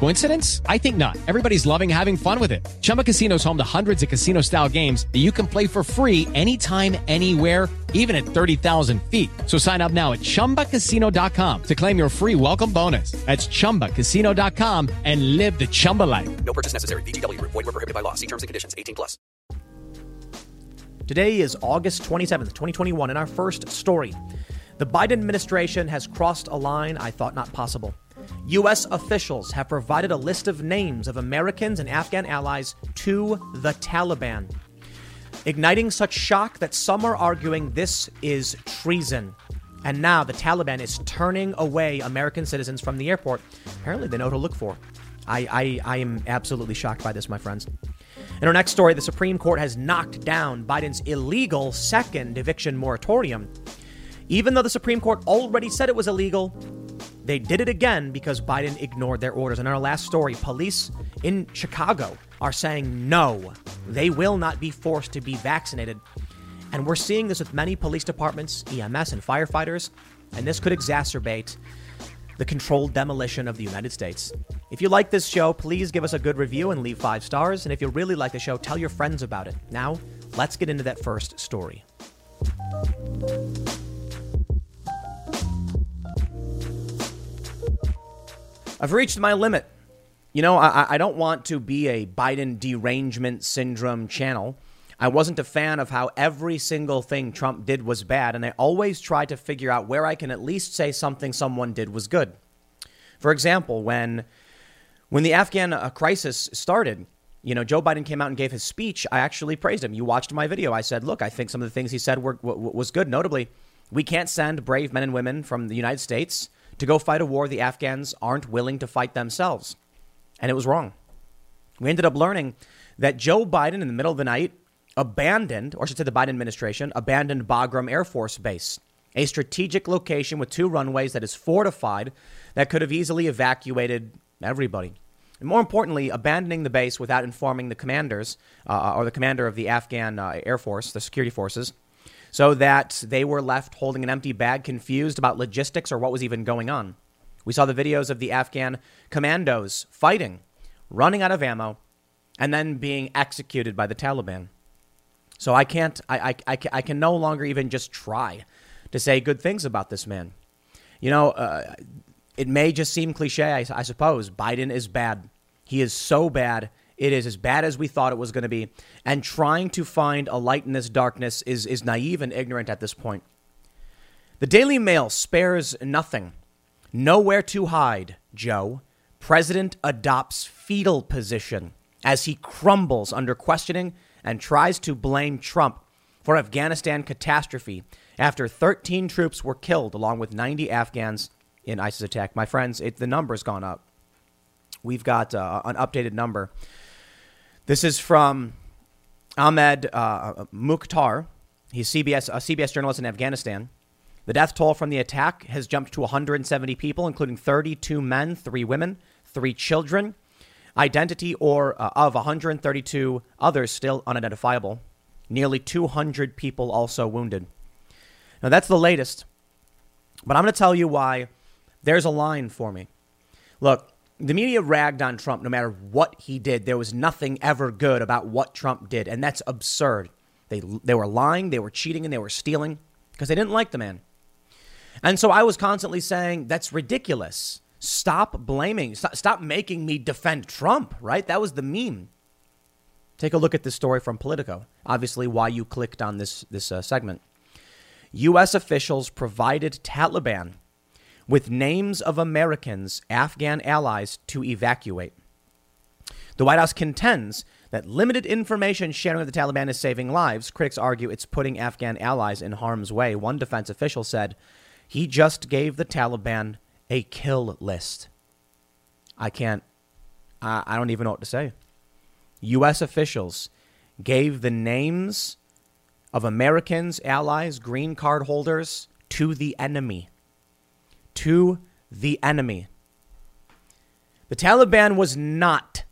Coincidence? I think not. Everybody's loving having fun with it. Chumba Casino is home to hundreds of casino style games that you can play for free anytime, anywhere, even at 30,000 feet. So sign up now at chumbacasino.com to claim your free welcome bonus. That's chumbacasino.com and live the Chumba life. No purchase necessary. VGW Group. Void were prohibited by law. See terms and conditions. 18 plus. Today is August 27th, 2021, and our first story. The Biden administration has crossed a line I thought not possible. U.S. officials have provided a list of names of Americans and Afghan allies to the Taliban, igniting such shock that some are arguing this is treason. And now the Taliban is turning away American citizens from the airport. Apparently, they know what to look for. I, I, I am absolutely shocked by this, my friends. In our next story, the Supreme Court has knocked down Biden's illegal second eviction moratorium. Even though the Supreme Court already said it was illegal, they did it again because Biden ignored their orders. In our last story, police in Chicago are saying no, they will not be forced to be vaccinated. And we're seeing this with many police departments, EMS, and firefighters, and this could exacerbate the controlled demolition of the United States. If you like this show, please give us a good review and leave five stars. And if you really like the show, tell your friends about it. Now, let's get into that first story. I've reached my limit. You know, I, I don't want to be a Biden derangement syndrome channel. I wasn't a fan of how every single thing Trump did was bad, and I always try to figure out where I can at least say something someone did was good. For example, when when the Afghan uh, crisis started, you know, Joe Biden came out and gave his speech. I actually praised him. You watched my video. I said, "Look, I think some of the things he said were was good. Notably, we can't send brave men and women from the United States to go fight a war the Afghans aren't willing to fight themselves. And it was wrong. We ended up learning that Joe Biden, in the middle of the night, abandoned, or I should say the Biden administration, abandoned Bagram Air Force Base, a strategic location with two runways that is fortified that could have easily evacuated everybody. And more importantly, abandoning the base without informing the commanders uh, or the commander of the Afghan uh, Air Force, the security forces, so that they were left holding an empty bag, confused about logistics or what was even going on. We saw the videos of the Afghan commandos fighting, running out of ammo, and then being executed by the Taliban. So I can't, I, I, I, I can no longer even just try to say good things about this man. You know, uh, it may just seem cliche, I, I suppose. Biden is bad. He is so bad it is as bad as we thought it was going to be. And trying to find a light in this darkness is, is naive and ignorant at this point. The Daily Mail spares nothing. Nowhere to hide, Joe. President adopts fetal position as he crumbles under questioning and tries to blame Trump for Afghanistan catastrophe after 13 troops were killed along with 90 Afghans in ISIS attack. My friends, it, the number's gone up. We've got uh, an updated number this is from Ahmed uh, Mukhtar. He's CBS, a CBS journalist in Afghanistan. The death toll from the attack has jumped to 170 people, including 32 men, three women, three children. Identity or uh, of 132 others still unidentifiable. Nearly 200 people also wounded. Now that's the latest, but I'm going to tell you why there's a line for me. Look, the media ragged on Trump no matter what he did. There was nothing ever good about what Trump did, and that's absurd. They they were lying, they were cheating, and they were stealing because they didn't like the man. And so I was constantly saying that's ridiculous. Stop blaming. Stop, stop making me defend Trump. Right? That was the meme. Take a look at this story from Politico. Obviously, why you clicked on this this uh, segment. U.S. officials provided Taliban with names of Americans, Afghan allies to evacuate. The White House contends that limited information sharing with the Taliban is saving lives. Critics argue it's putting Afghan allies in harm's way. One defense official said he just gave the Taliban a kill list. I can't, I, I don't even know what to say. U.S. officials gave the names of Americans, allies, green card holders to the enemy to the enemy. The Taliban was not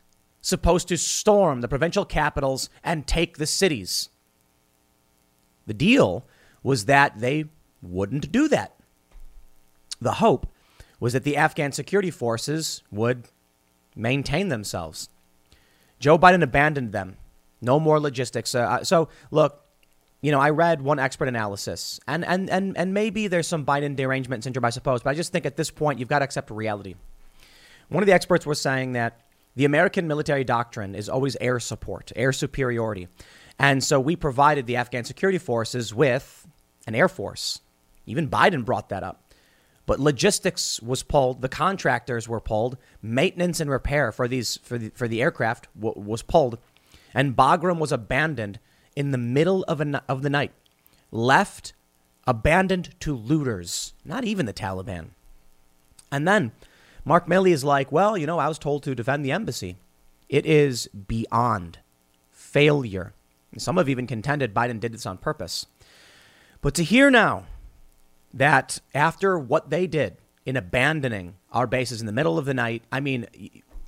supposed to storm the provincial capitals and take the cities. The deal was that they wouldn't do that. The hope was that the Afghan security forces would maintain themselves. Joe Biden abandoned them. No more logistics. Uh, so, look, you know, I read one expert analysis, and, and, and, and maybe there's some Biden derangement syndrome, I suppose, but I just think at this point you've got to accept reality. One of the experts was saying that the American military doctrine is always air support, air superiority. And so we provided the Afghan security forces with an air force. Even Biden brought that up. But logistics was pulled, the contractors were pulled, maintenance and repair for these for the, for the aircraft w- was pulled, and Bagram was abandoned in the middle of, a, of the night, left abandoned to looters, not even the Taliban. And then Mark Milley is like, well, you know, I was told to defend the embassy. It is beyond failure. Some have even contended Biden did this on purpose. But to hear now that after what they did in abandoning our bases in the middle of the night, I mean,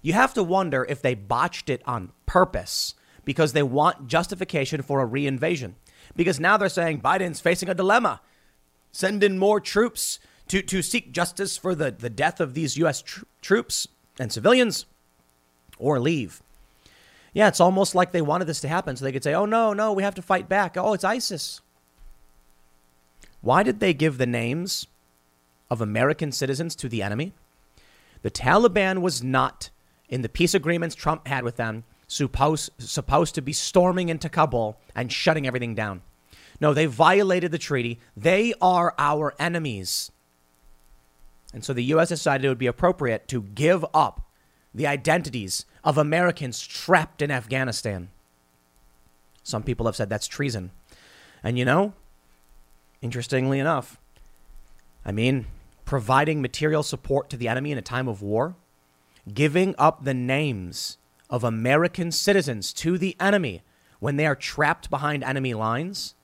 you have to wonder if they botched it on purpose because they want justification for a reinvasion. Because now they're saying Biden's facing a dilemma. Send in more troops to, to seek justice for the, the death of these U.S. Tr- troops and civilians or leave. Yeah, it's almost like they wanted this to happen so they could say, oh, no, no, we have to fight back. Oh, it's ISIS. Why did they give the names of American citizens to the enemy? The Taliban was not, in the peace agreements Trump had with them, supposed, supposed to be storming into Kabul and shutting everything down. No, they violated the treaty. They are our enemies. And so the U.S. decided it would be appropriate to give up the identities of Americans trapped in Afghanistan. Some people have said that's treason. And you know, interestingly enough, I mean, providing material support to the enemy in a time of war, giving up the names of American citizens to the enemy when they are trapped behind enemy lines,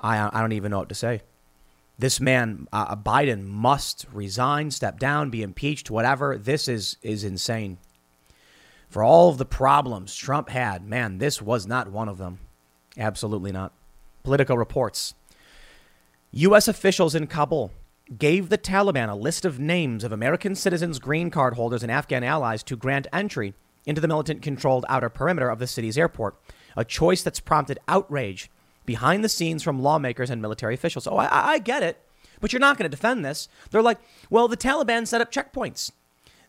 I, I don't even know what to say. This man, uh, Biden, must resign, step down, be impeached, whatever. This is, is insane. For all of the problems Trump had, man, this was not one of them. Absolutely not. Politico reports U.S. officials in Kabul gave the Taliban a list of names of American citizens, green card holders, and Afghan allies to grant entry into the militant controlled outer perimeter of the city's airport, a choice that's prompted outrage behind the scenes from lawmakers and military officials. Oh, I, I get it, but you're not going to defend this. They're like, well, the Taliban set up checkpoints.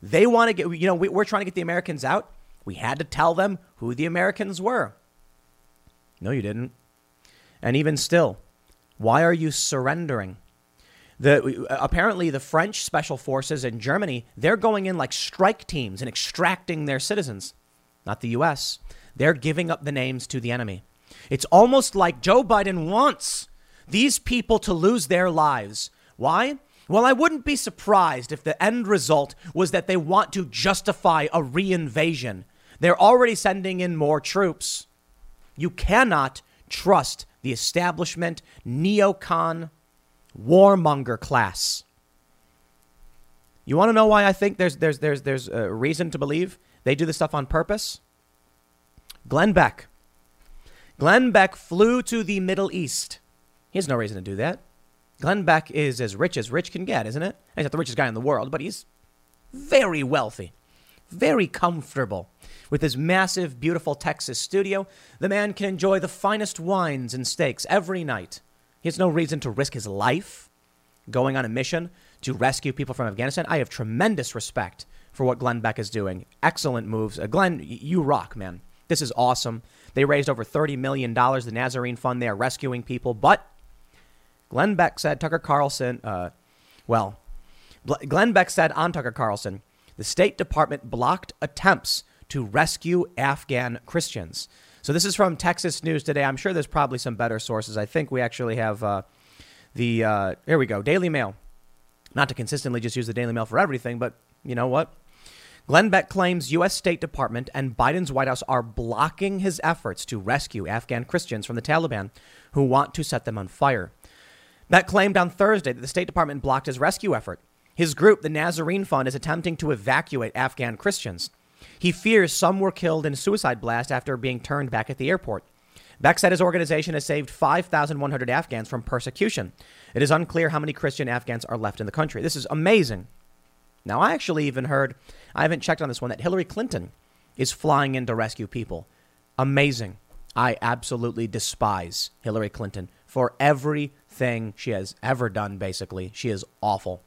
They want to get, you know, we, we're trying to get the Americans out. We had to tell them who the Americans were. No, you didn't. And even still, why are you surrendering? The, apparently, the French special forces in Germany, they're going in like strike teams and extracting their citizens. Not the U.S. They're giving up the names to the enemy. It's almost like Joe Biden wants these people to lose their lives. Why? Well, I wouldn't be surprised if the end result was that they want to justify a reinvasion. They're already sending in more troops. You cannot trust the establishment neocon warmonger class. You want to know why I think there's there's there's there's a reason to believe they do this stuff on purpose? Glenn Beck. Glenn Beck flew to the Middle East. He has no reason to do that. Glenn Beck is as rich as rich can get, isn't it? He's not the richest guy in the world, but he's very wealthy, very comfortable. With his massive, beautiful Texas studio, the man can enjoy the finest wines and steaks every night. He has no reason to risk his life going on a mission to rescue people from Afghanistan. I have tremendous respect for what Glenn Beck is doing. Excellent moves. Uh, Glenn, you rock, man. This is awesome. They raised over $30 million, the Nazarene Fund. They are rescuing people. But Glenn Beck said, Tucker Carlson, uh, well, Glenn Beck said on Tucker Carlson, the State Department blocked attempts to rescue Afghan Christians. So this is from Texas News Today. I'm sure there's probably some better sources. I think we actually have uh, the uh, here we go, Daily Mail. Not to consistently just use the Daily Mail for everything, but you know what? Glenn Beck claims U.S. State Department and Biden's White House are blocking his efforts to rescue Afghan Christians from the Taliban who want to set them on fire. Beck claimed on Thursday that the State Department blocked his rescue effort. His group, the Nazarene Fund, is attempting to evacuate Afghan Christians. He fears some were killed in a suicide blast after being turned back at the airport. Beck said his organization has saved 5,100 Afghans from persecution. It is unclear how many Christian Afghans are left in the country. This is amazing. Now, I actually even heard, I haven't checked on this one, that Hillary Clinton is flying in to rescue people. Amazing. I absolutely despise Hillary Clinton for everything she has ever done, basically. She is awful.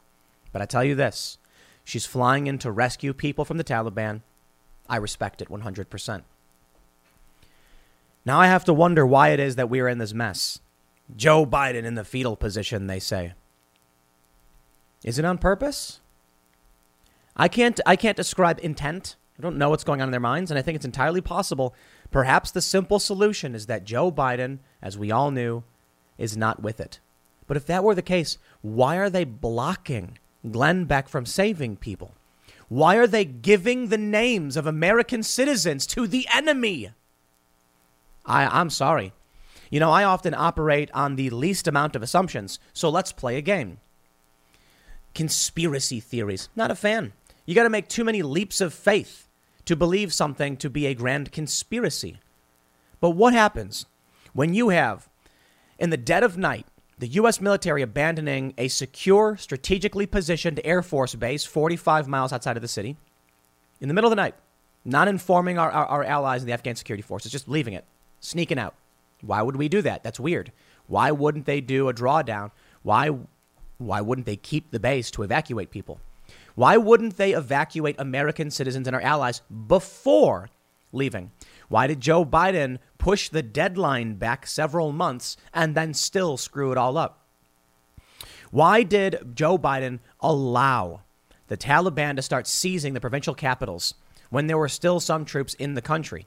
But I tell you this she's flying in to rescue people from the Taliban. I respect it 100%. Now I have to wonder why it is that we are in this mess. Joe Biden in the fetal position, they say. Is it on purpose? I can't I can't describe intent. I don't know what's going on in their minds, and I think it's entirely possible. Perhaps the simple solution is that Joe Biden, as we all knew, is not with it. But if that were the case, why are they blocking Glenn Beck from saving people? Why are they giving the names of American citizens to the enemy? I, I'm sorry. You know, I often operate on the least amount of assumptions, so let's play a game. Conspiracy theories. Not a fan. You got to make too many leaps of faith to believe something to be a grand conspiracy. But what happens when you have, in the dead of night, the U.S. military abandoning a secure, strategically positioned Air Force base 45 miles outside of the city in the middle of the night, not informing our, our, our allies in the Afghan security forces, just leaving it, sneaking out? Why would we do that? That's weird. Why wouldn't they do a drawdown? Why, why wouldn't they keep the base to evacuate people? Why wouldn't they evacuate American citizens and our allies before leaving? Why did Joe Biden push the deadline back several months and then still screw it all up? Why did Joe Biden allow the Taliban to start seizing the provincial capitals when there were still some troops in the country?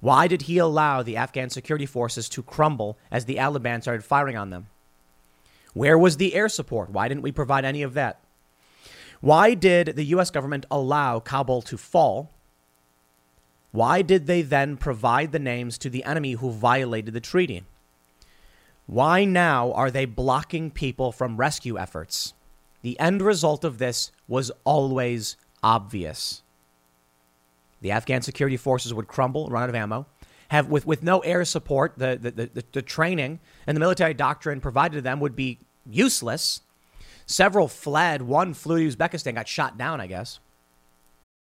Why did he allow the Afghan security forces to crumble as the Taliban started firing on them? Where was the air support? Why didn't we provide any of that? Why did the U.S. government allow Kabul to fall? Why did they then provide the names to the enemy who violated the treaty? Why now are they blocking people from rescue efforts? The end result of this was always obvious. The Afghan security forces would crumble, run out of ammo. Have with, with no air support, the, the, the, the training and the military doctrine provided to them would be useless. Several fled. One flew to Uzbekistan, got shot down, I guess.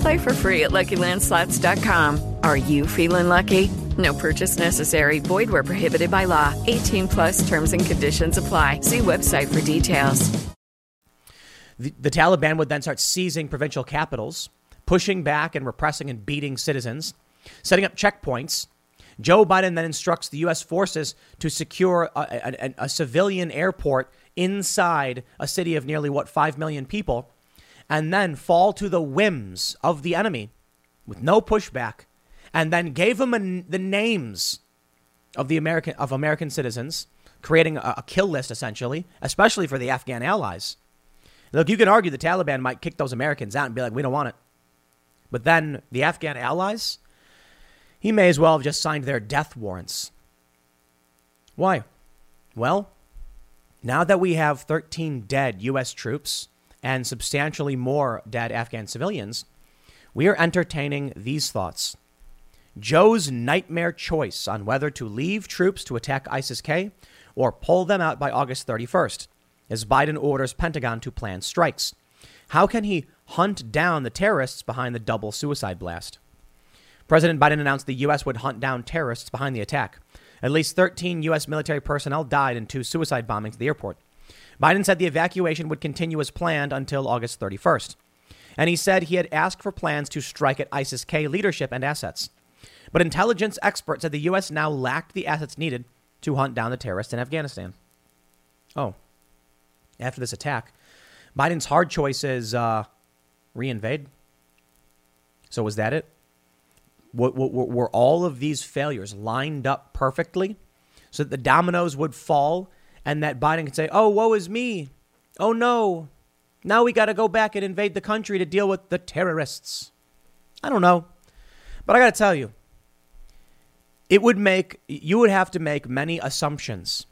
Play for free at LuckyLandSlots.com. Are you feeling lucky? No purchase necessary. Void where prohibited by law. 18 plus terms and conditions apply. See website for details. The, the Taliban would then start seizing provincial capitals, pushing back and repressing and beating citizens, setting up checkpoints. Joe Biden then instructs the U.S. forces to secure a, a, a civilian airport inside a city of nearly, what, 5 million people, and then fall to the whims of the enemy with no pushback and then gave them a, the names of the American of American citizens, creating a, a kill list essentially, especially for the Afghan allies. Look, you can argue the Taliban might kick those Americans out and be like, we don't want it. But then the Afghan allies, he may as well have just signed their death warrants. Why? Well, now that we have 13 dead U.S. troops and substantially more dead Afghan civilians, we are entertaining these thoughts. Joe's nightmare choice on whether to leave troops to attack ISIS K or pull them out by August 31st as Biden orders Pentagon to plan strikes. How can he hunt down the terrorists behind the double suicide blast? President Biden announced the U.S. would hunt down terrorists behind the attack. At least 13 U.S. military personnel died in two suicide bombings at the airport. Biden said the evacuation would continue as planned until August 31st. And he said he had asked for plans to strike at ISIS K leadership and assets. But intelligence experts said the U.S. now lacked the assets needed to hunt down the terrorists in Afghanistan. Oh, after this attack, Biden's hard choice is uh, reinvade. So was that it? Were all of these failures lined up perfectly so that the dominoes would fall and that Biden can say, oh, woe is me. Oh, no. Now we got to go back and invade the country to deal with the terrorists. I don't know. But I got to tell you, it would make, you would have to make many assumptions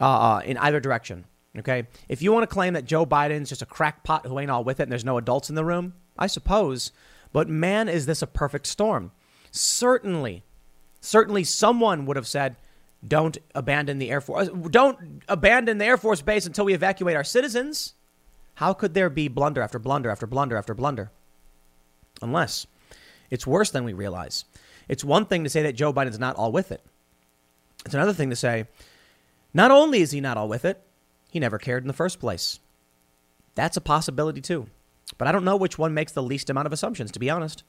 uh, uh, in either direction. Okay. If you want to claim that Joe Biden's just a crackpot who ain't all with it and there's no adults in the room, I suppose. But man, is this a perfect storm? Certainly, certainly someone would have said, don't abandon the Air Force. Uh, don't abandon the Air Force base until we evacuate our citizens. How could there be blunder after blunder after blunder after blunder? Unless it's worse than we realize. It's one thing to say that Joe Biden's not all with it. It's another thing to say, not only is he not all with it, he never cared in the first place. That's a possibility too. But I don't know which one makes the least amount of assumptions, to be honest.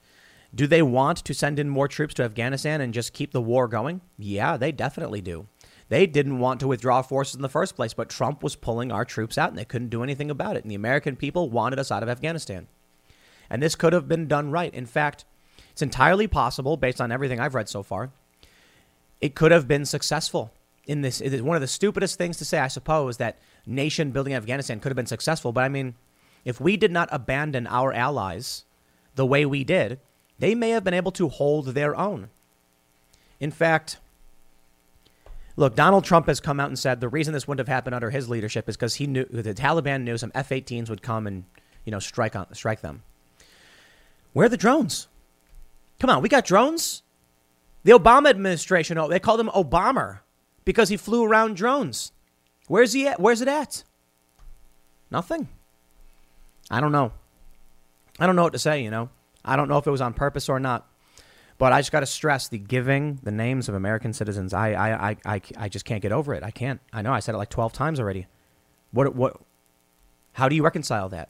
Do they want to send in more troops to Afghanistan and just keep the war going? Yeah, they definitely do. They didn't want to withdraw forces in the first place, but Trump was pulling our troops out and they couldn't do anything about it. And the American people wanted us out of Afghanistan. And this could have been done right. In fact, it's entirely possible, based on everything I've read so far, it could have been successful in this. It is one of the stupidest things to say, I suppose, that nation building Afghanistan could have been successful. But I mean, if we did not abandon our allies the way we did, they may have been able to hold their own. In fact, look, Donald Trump has come out and said the reason this wouldn't have happened under his leadership is because he knew the Taliban knew some F-18s would come and you know strike on strike them. Where are the drones? Come on, we got drones. The Obama administration, they called him Obama because he flew around drones. Where's he at? Where's it at? Nothing. I don't know. I don't know what to say, you know. I don't know if it was on purpose or not. But I just got to stress the giving the names of American citizens. I, I, I, I, I just can't get over it. I can't. I know I said it like 12 times already. What, what, how do you reconcile that?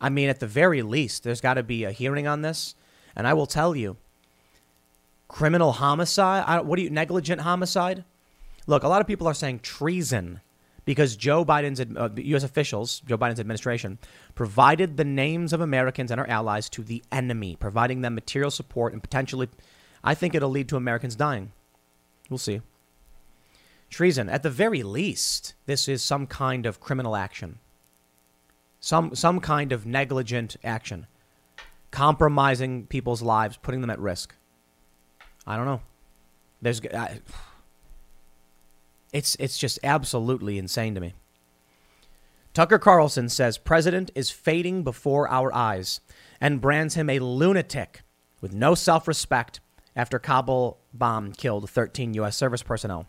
I mean, at the very least, there's got to be a hearing on this. And I will tell you, criminal homicide, I, what do you, negligent homicide? Look, a lot of people are saying treason because Joe Biden's uh, U.S. officials, Joe Biden's administration, provided the names of Americans and our allies to the enemy, providing them material support and potentially, I think it'll lead to Americans dying. We'll see. Treason. At the very least, this is some kind of criminal action, some some kind of negligent action, compromising people's lives, putting them at risk. I don't know. There's. I, it's it's just absolutely insane to me. Tucker Carlson says president is fading before our eyes and brands him a lunatic with no self-respect after Kabul bomb killed 13 US service personnel.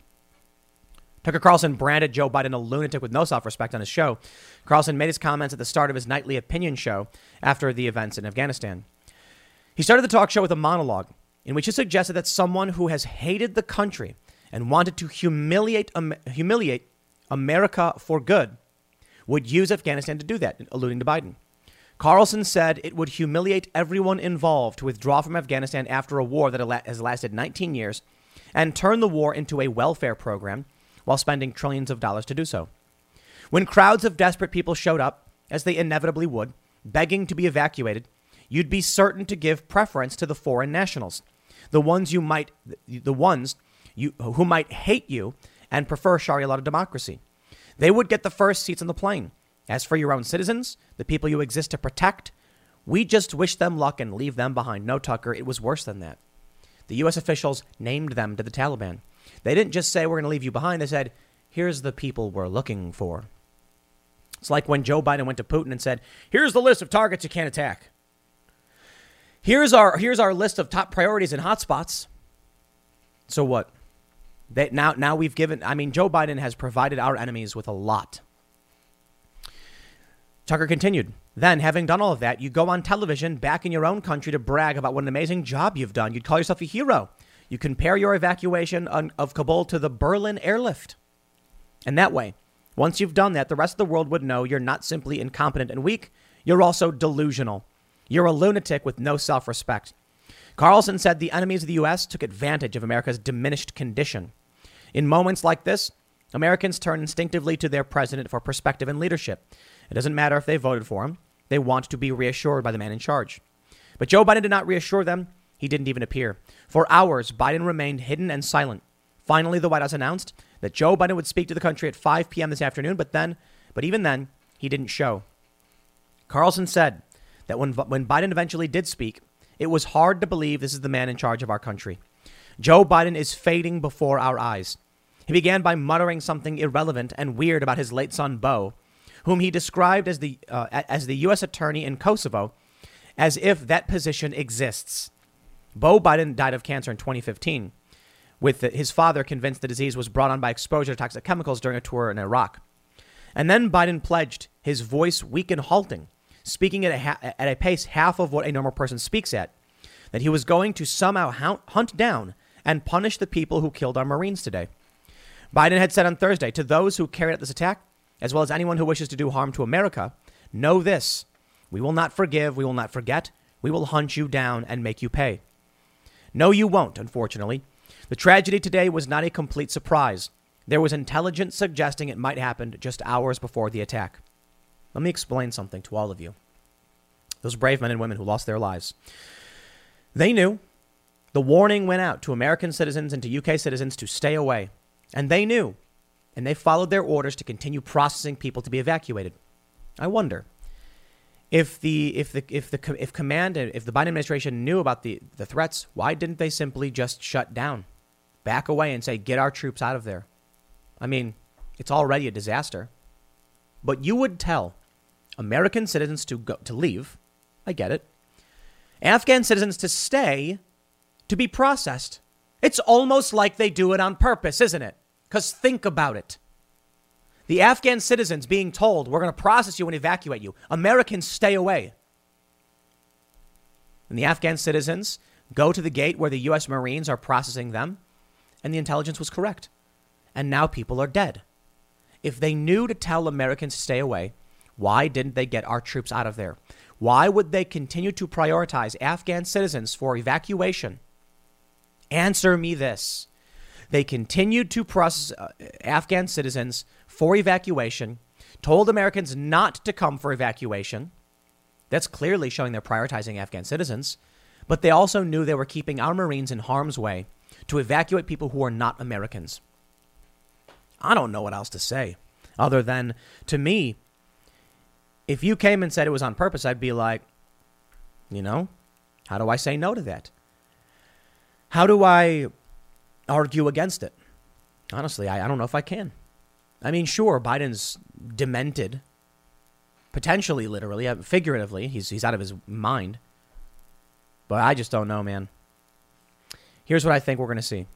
Tucker Carlson branded Joe Biden a lunatic with no self respect on his show. Carlson made his comments at the start of his nightly opinion show after the events in Afghanistan. He started the talk show with a monologue in which he suggested that someone who has hated the country and wanted to humiliate, um, humiliate America for good would use Afghanistan to do that, alluding to Biden. Carlson said it would humiliate everyone involved to withdraw from Afghanistan after a war that has lasted 19 years and turn the war into a welfare program while spending trillions of dollars to do so. When crowds of desperate people showed up, as they inevitably would, begging to be evacuated, you'd be certain to give preference to the foreign nationals, the ones you might, the ones you, who might hate you and prefer Sharia law to democracy. They would get the first seats on the plane. As for your own citizens, the people you exist to protect, we just wish them luck and leave them behind. No, Tucker, it was worse than that. The U.S. officials named them to the Taliban. They didn't just say, we're going to leave you behind. They said, here's the people we're looking for. It's like when Joe Biden went to Putin and said, here's the list of targets you can't attack. Here's our, here's our list of top priorities and hotspots. So what? That now now we've given I mean Joe Biden has provided our enemies with a lot. Tucker continued. Then, having done all of that, you go on television back in your own country to brag about what an amazing job you've done. You'd call yourself a hero. You compare your evacuation of Kabul to the Berlin airlift. And that way, once you've done that, the rest of the world would know you're not simply incompetent and weak, you're also delusional. You're a lunatic with no self respect. Carlson said the enemies of the U.S. took advantage of America's diminished condition. In moments like this, Americans turn instinctively to their president for perspective and leadership. It doesn't matter if they voted for him, they want to be reassured by the man in charge. But Joe Biden did not reassure them. He didn't even appear. For hours, Biden remained hidden and silent. Finally, the White House announced that Joe Biden would speak to the country at 5 p.m. this afternoon, but then, but even then, he didn't show. Carlson said that when, when Biden eventually did speak, it was hard to believe this is the man in charge of our country. Joe Biden is fading before our eyes. He began by muttering something irrelevant and weird about his late son, Beau, whom he described as the, uh, as the U.S. attorney in Kosovo, as if that position exists. Beau Biden died of cancer in 2015, with his father convinced the disease was brought on by exposure to toxic chemicals during a tour in Iraq. And then Biden pledged, his voice weak and halting, speaking at a, ha- at a pace half of what a normal person speaks at, that he was going to somehow hunt down and punish the people who killed our Marines today. Biden had said on Thursday to those who carried out this attack, as well as anyone who wishes to do harm to America, know this we will not forgive, we will not forget, we will hunt you down and make you pay. No, you won't, unfortunately. The tragedy today was not a complete surprise. There was intelligence suggesting it might happen just hours before the attack. Let me explain something to all of you. Those brave men and women who lost their lives. They knew. The warning went out to American citizens and to UK citizens to stay away. And they knew. And they followed their orders to continue processing people to be evacuated. I wonder if the if the if the if command if the Biden administration knew about the the threats, why didn't they simply just shut down, back away, and say get our troops out of there? I mean, it's already a disaster. But you would tell American citizens to go to leave. I get it. Afghan citizens to stay to be processed. It's almost like they do it on purpose, isn't it? Because think about it. The Afghan citizens being told, we're going to process you and evacuate you. Americans stay away. And the Afghan citizens go to the gate where the U.S. Marines are processing them, and the intelligence was correct. And now people are dead. If they knew to tell Americans to stay away, why didn't they get our troops out of there? Why would they continue to prioritize Afghan citizens for evacuation? Answer me this. They continued to process uh, Afghan citizens for evacuation, told Americans not to come for evacuation. That's clearly showing they're prioritizing Afghan citizens. But they also knew they were keeping our Marines in harm's way to evacuate people who are not Americans. I don't know what else to say other than to me, if you came and said it was on purpose, I'd be like, you know, how do I say no to that? How do I argue against it? Honestly, I, I don't know if I can. I mean, sure, Biden's demented, potentially, literally, uh, figuratively. He's, he's out of his mind. But I just don't know, man. Here's what I think we're going to see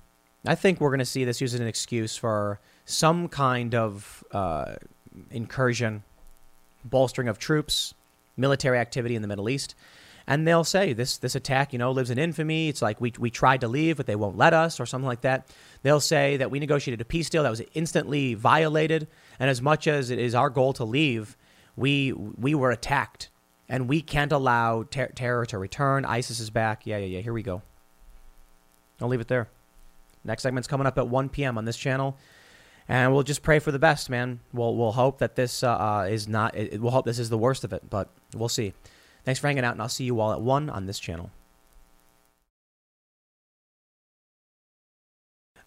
I think we're going to see this used as an excuse for some kind of uh, incursion bolstering of troops, military activity in the Middle East. And they'll say this this attack, you know, lives in infamy. It's like we, we tried to leave, but they won't let us, or something like that. They'll say that we negotiated a peace deal that was instantly violated, and as much as it is our goal to leave, we we were attacked, and we can't allow ter- terror to return. ISIS is back. Yeah, yeah, yeah. Here we go. I'll leave it there. Next segment's coming up at 1 p.m. on this channel and we'll just pray for the best, man. We'll we'll hope that this uh, uh is not. We'll hope this is the worst of it, but we'll see. Thanks for hanging out, and I'll see you all at one on this channel.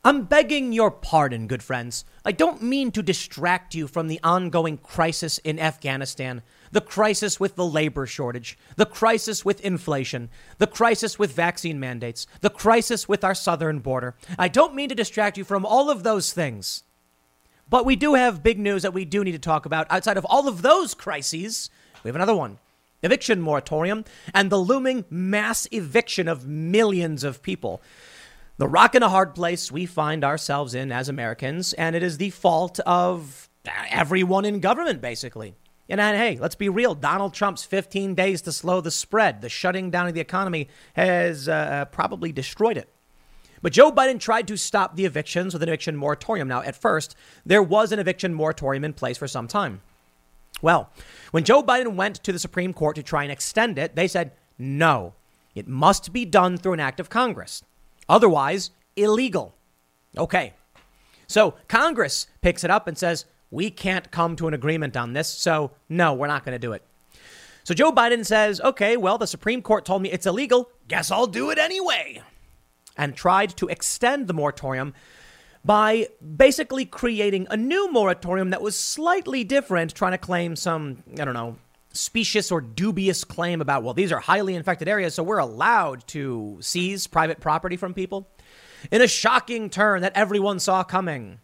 I'm begging your pardon, good friends. I don't mean to distract you from the ongoing crisis in Afghanistan, the crisis with the labor shortage, the crisis with inflation, the crisis with vaccine mandates, the crisis with our southern border. I don't mean to distract you from all of those things. But we do have big news that we do need to talk about. Outside of all of those crises, we have another one eviction moratorium and the looming mass eviction of millions of people. The rock and a hard place we find ourselves in as Americans, and it is the fault of everyone in government, basically. And, hey, let's be real. Donald Trump's 15 days to slow the spread, the shutting down of the economy, has uh, probably destroyed it. But Joe Biden tried to stop the evictions with an eviction moratorium. Now, at first, there was an eviction moratorium in place for some time. Well, when Joe Biden went to the Supreme Court to try and extend it, they said, no, it must be done through an act of Congress. Otherwise, illegal. Okay. So Congress picks it up and says, we can't come to an agreement on this. So, no, we're not going to do it. So Joe Biden says, okay, well, the Supreme Court told me it's illegal. Guess I'll do it anyway and tried to extend the moratorium by basically creating a new moratorium that was slightly different, trying to claim some, I don't know, specious or dubious claim about, well, these are highly infected areas, so we're allowed to seize private property from people. In a shocking turn that everyone saw coming,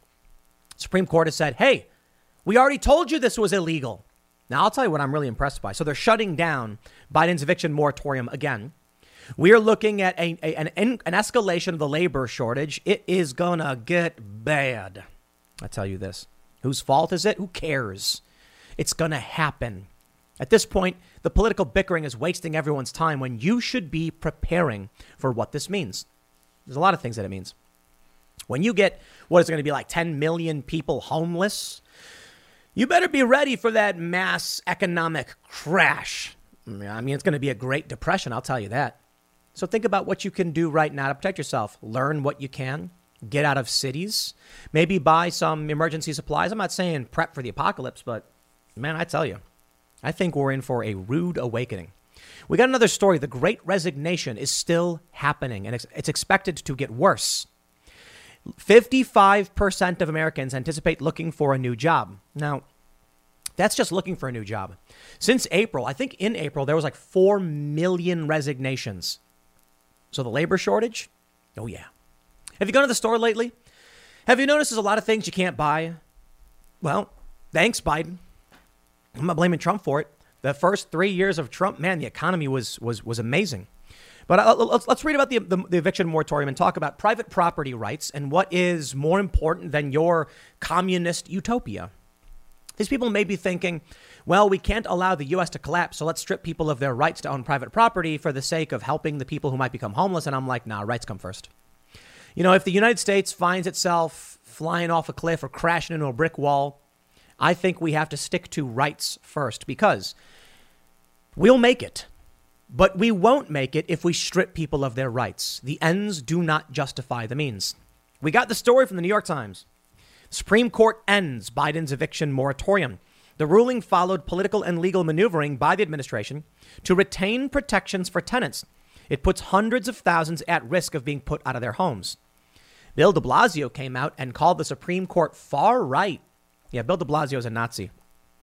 Supreme Court has said, hey, we already told you this was illegal. Now, I'll tell you what I'm really impressed by. So they're shutting down Biden's eviction moratorium again. We are looking at a, a an, an escalation of the labor shortage. It is going to get bad. I tell you this. Whose fault is it? Who cares? It's going to happen. At this point, the political bickering is wasting everyone's time when you should be preparing for what this means. There's a lot of things that it means. When you get what is going to be like 10 million people homeless, you better be ready for that mass economic crash. I mean, it's going to be a great depression, I'll tell you that. So think about what you can do right now to protect yourself. Learn what you can. Get out of cities. Maybe buy some emergency supplies. I'm not saying prep for the apocalypse, but man, I tell you, I think we're in for a rude awakening. We got another story. The great resignation is still happening, and it's, expected to get worse. 55% of Americans anticipate looking for a new job. Now, that's just looking for a new job. Since April, I think in April, there was like 4 million resignations. So the labor shortage? Oh, yeah. Have you gone to the store lately? Have you noticed there's a lot of things you can't buy? Well, thanks, Biden. I'm not blaming Trump for it. The first three years of Trump, man, the economy was was was amazing. But uh, let's, let's read about the, the, the, eviction moratorium and talk about private property rights and what is more important than your communist utopia. These people may be thinking, well, we can't allow the U.S. to collapse, so let's strip people of their rights to own private property for the sake of helping the people who might become homeless. And I'm like, nah, rights come first. You know, if the United States finds itself flying off a cliff or crashing into a brick wall, I think we have to stick to rights first because we'll make it. But we won't make it if we strip people of their rights. The ends do not justify the means. We got the story from the New York Times. Supreme Court ends Biden's eviction moratorium. The ruling followed political and legal maneuvering by the administration to retain protections for tenants. It puts hundreds of thousands at risk of being put out of their homes. Bill de Blasio came out and called the Supreme Court far right. Yeah, Bill de Blasio is a Nazi.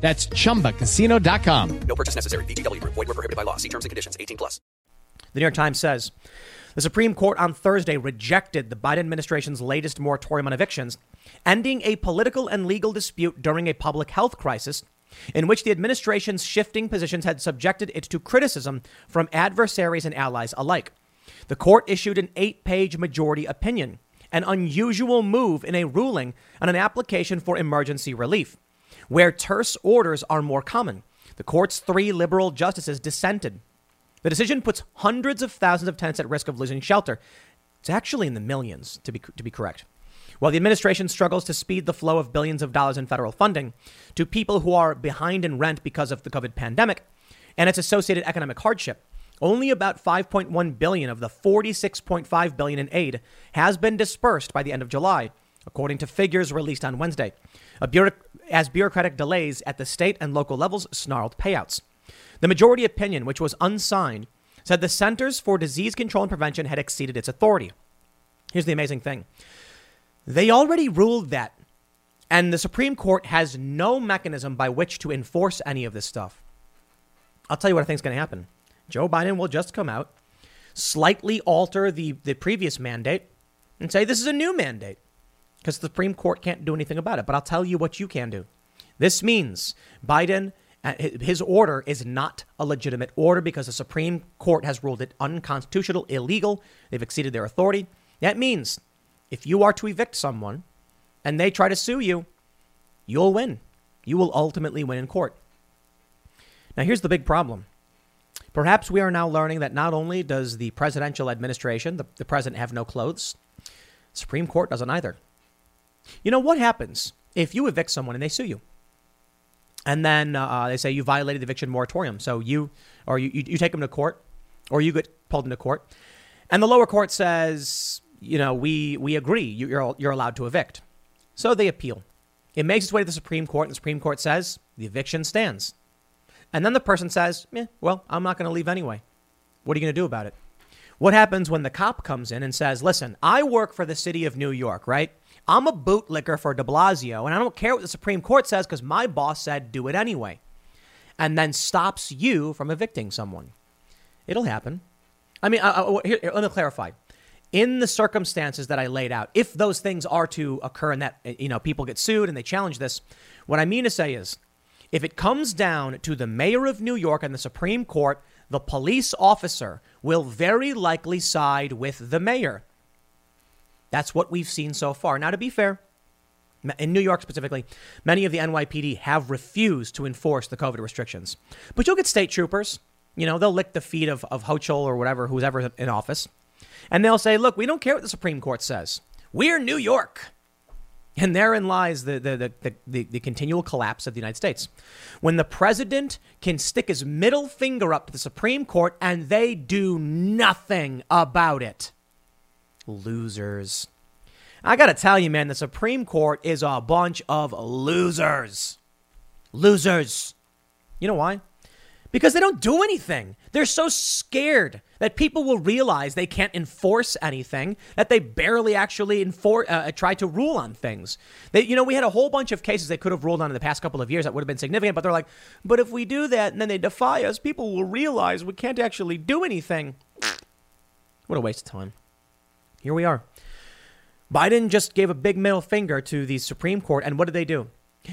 That's ChumbaCasino.com. No purchase necessary. VGW. Void were prohibited by law. See terms and conditions. 18 plus. The New York Times says the Supreme Court on Thursday rejected the Biden administration's latest moratorium on evictions, ending a political and legal dispute during a public health crisis in which the administration's shifting positions had subjected it to criticism from adversaries and allies alike. The court issued an eight page majority opinion, an unusual move in a ruling on an application for emergency relief where terse orders are more common. The court's three liberal justices dissented. The decision puts hundreds of thousands of tenants at risk of losing shelter. It's actually in the millions, to be, to be correct. While the administration struggles to speed the flow of billions of dollars in federal funding to people who are behind in rent because of the COVID pandemic and its associated economic hardship, only about 5.1 billion of the 46.5 billion in aid has been dispersed by the end of July, according to figures released on Wednesday as bureaucratic delays at the state and local levels snarled payouts. The majority opinion, which was unsigned, said the Centers for Disease Control and Prevention had exceeded its authority. Here's the amazing thing they already ruled that, and the Supreme Court has no mechanism by which to enforce any of this stuff. I'll tell you what I think is going to happen. Joe Biden will just come out, slightly alter the, the previous mandate, and say this is a new mandate because the Supreme Court can't do anything about it. But I'll tell you what you can do. This means Biden, uh, his order is not a legitimate order because the Supreme Court has ruled it unconstitutional, illegal. They've exceeded their authority. That means if you are to evict someone and they try to sue you, you'll win. You will ultimately win in court. Now, here's the big problem. Perhaps we are now learning that not only does the presidential administration, the, the president, have no clothes, Supreme Court doesn't either. You know what happens if you evict someone and they sue you? And then uh, they say you violated the eviction moratorium. So you, or you, you, you take them to court, or you get pulled into court. And the lower court says, you know, we, we agree, You- you're, you're allowed to evict. So they appeal. It makes its way to the Supreme Court, and the Supreme Court says the eviction stands. And then the person says, eh, well, I'm not going to leave anyway. What are you going to do about it? What happens when the cop comes in and says, listen, I work for the city of New York, right? I'm a bootlicker for de Blasio, and I don't care what the Supreme Court says because my boss said do it anyway. And then stops you from evicting someone. It'll happen. I mean, uh, uh, here, here, let me clarify. In the circumstances that I laid out, if those things are to occur and that uh, you know people get sued and they challenge this, what I mean to say is, if it comes down to the mayor of New York and the Supreme Court, the police officer will very likely side with the mayor. That's what we've seen so far. Now, to be fair, in New York specifically, many of the NYPD have refused to enforce the COVID restrictions. But you'll get state troopers. You know, they'll lick the feet of, of Hochul or whatever, who's ever in office. And they'll say, look, we don't care what the Supreme Court says. We're New York. And therein lies the, the, the, the, the, the continual collapse of the United States. When the president can stick his middle finger up to the Supreme Court and they do nothing about it. Losers. I got to tell you, man, the Supreme Court is a bunch of losers. Losers. You know why? Because they don't do anything. They're so scared that people will realize they can't enforce anything, that they barely actually enforce, uh, try to rule on things. They, you know, we had a whole bunch of cases they could have ruled on in the past couple of years that would have been significant, but they're like, but if we do that and then they defy us, people will realize we can't actually do anything. What a waste of time. Here we are. Biden just gave a big middle finger to the Supreme Court, and what did they do?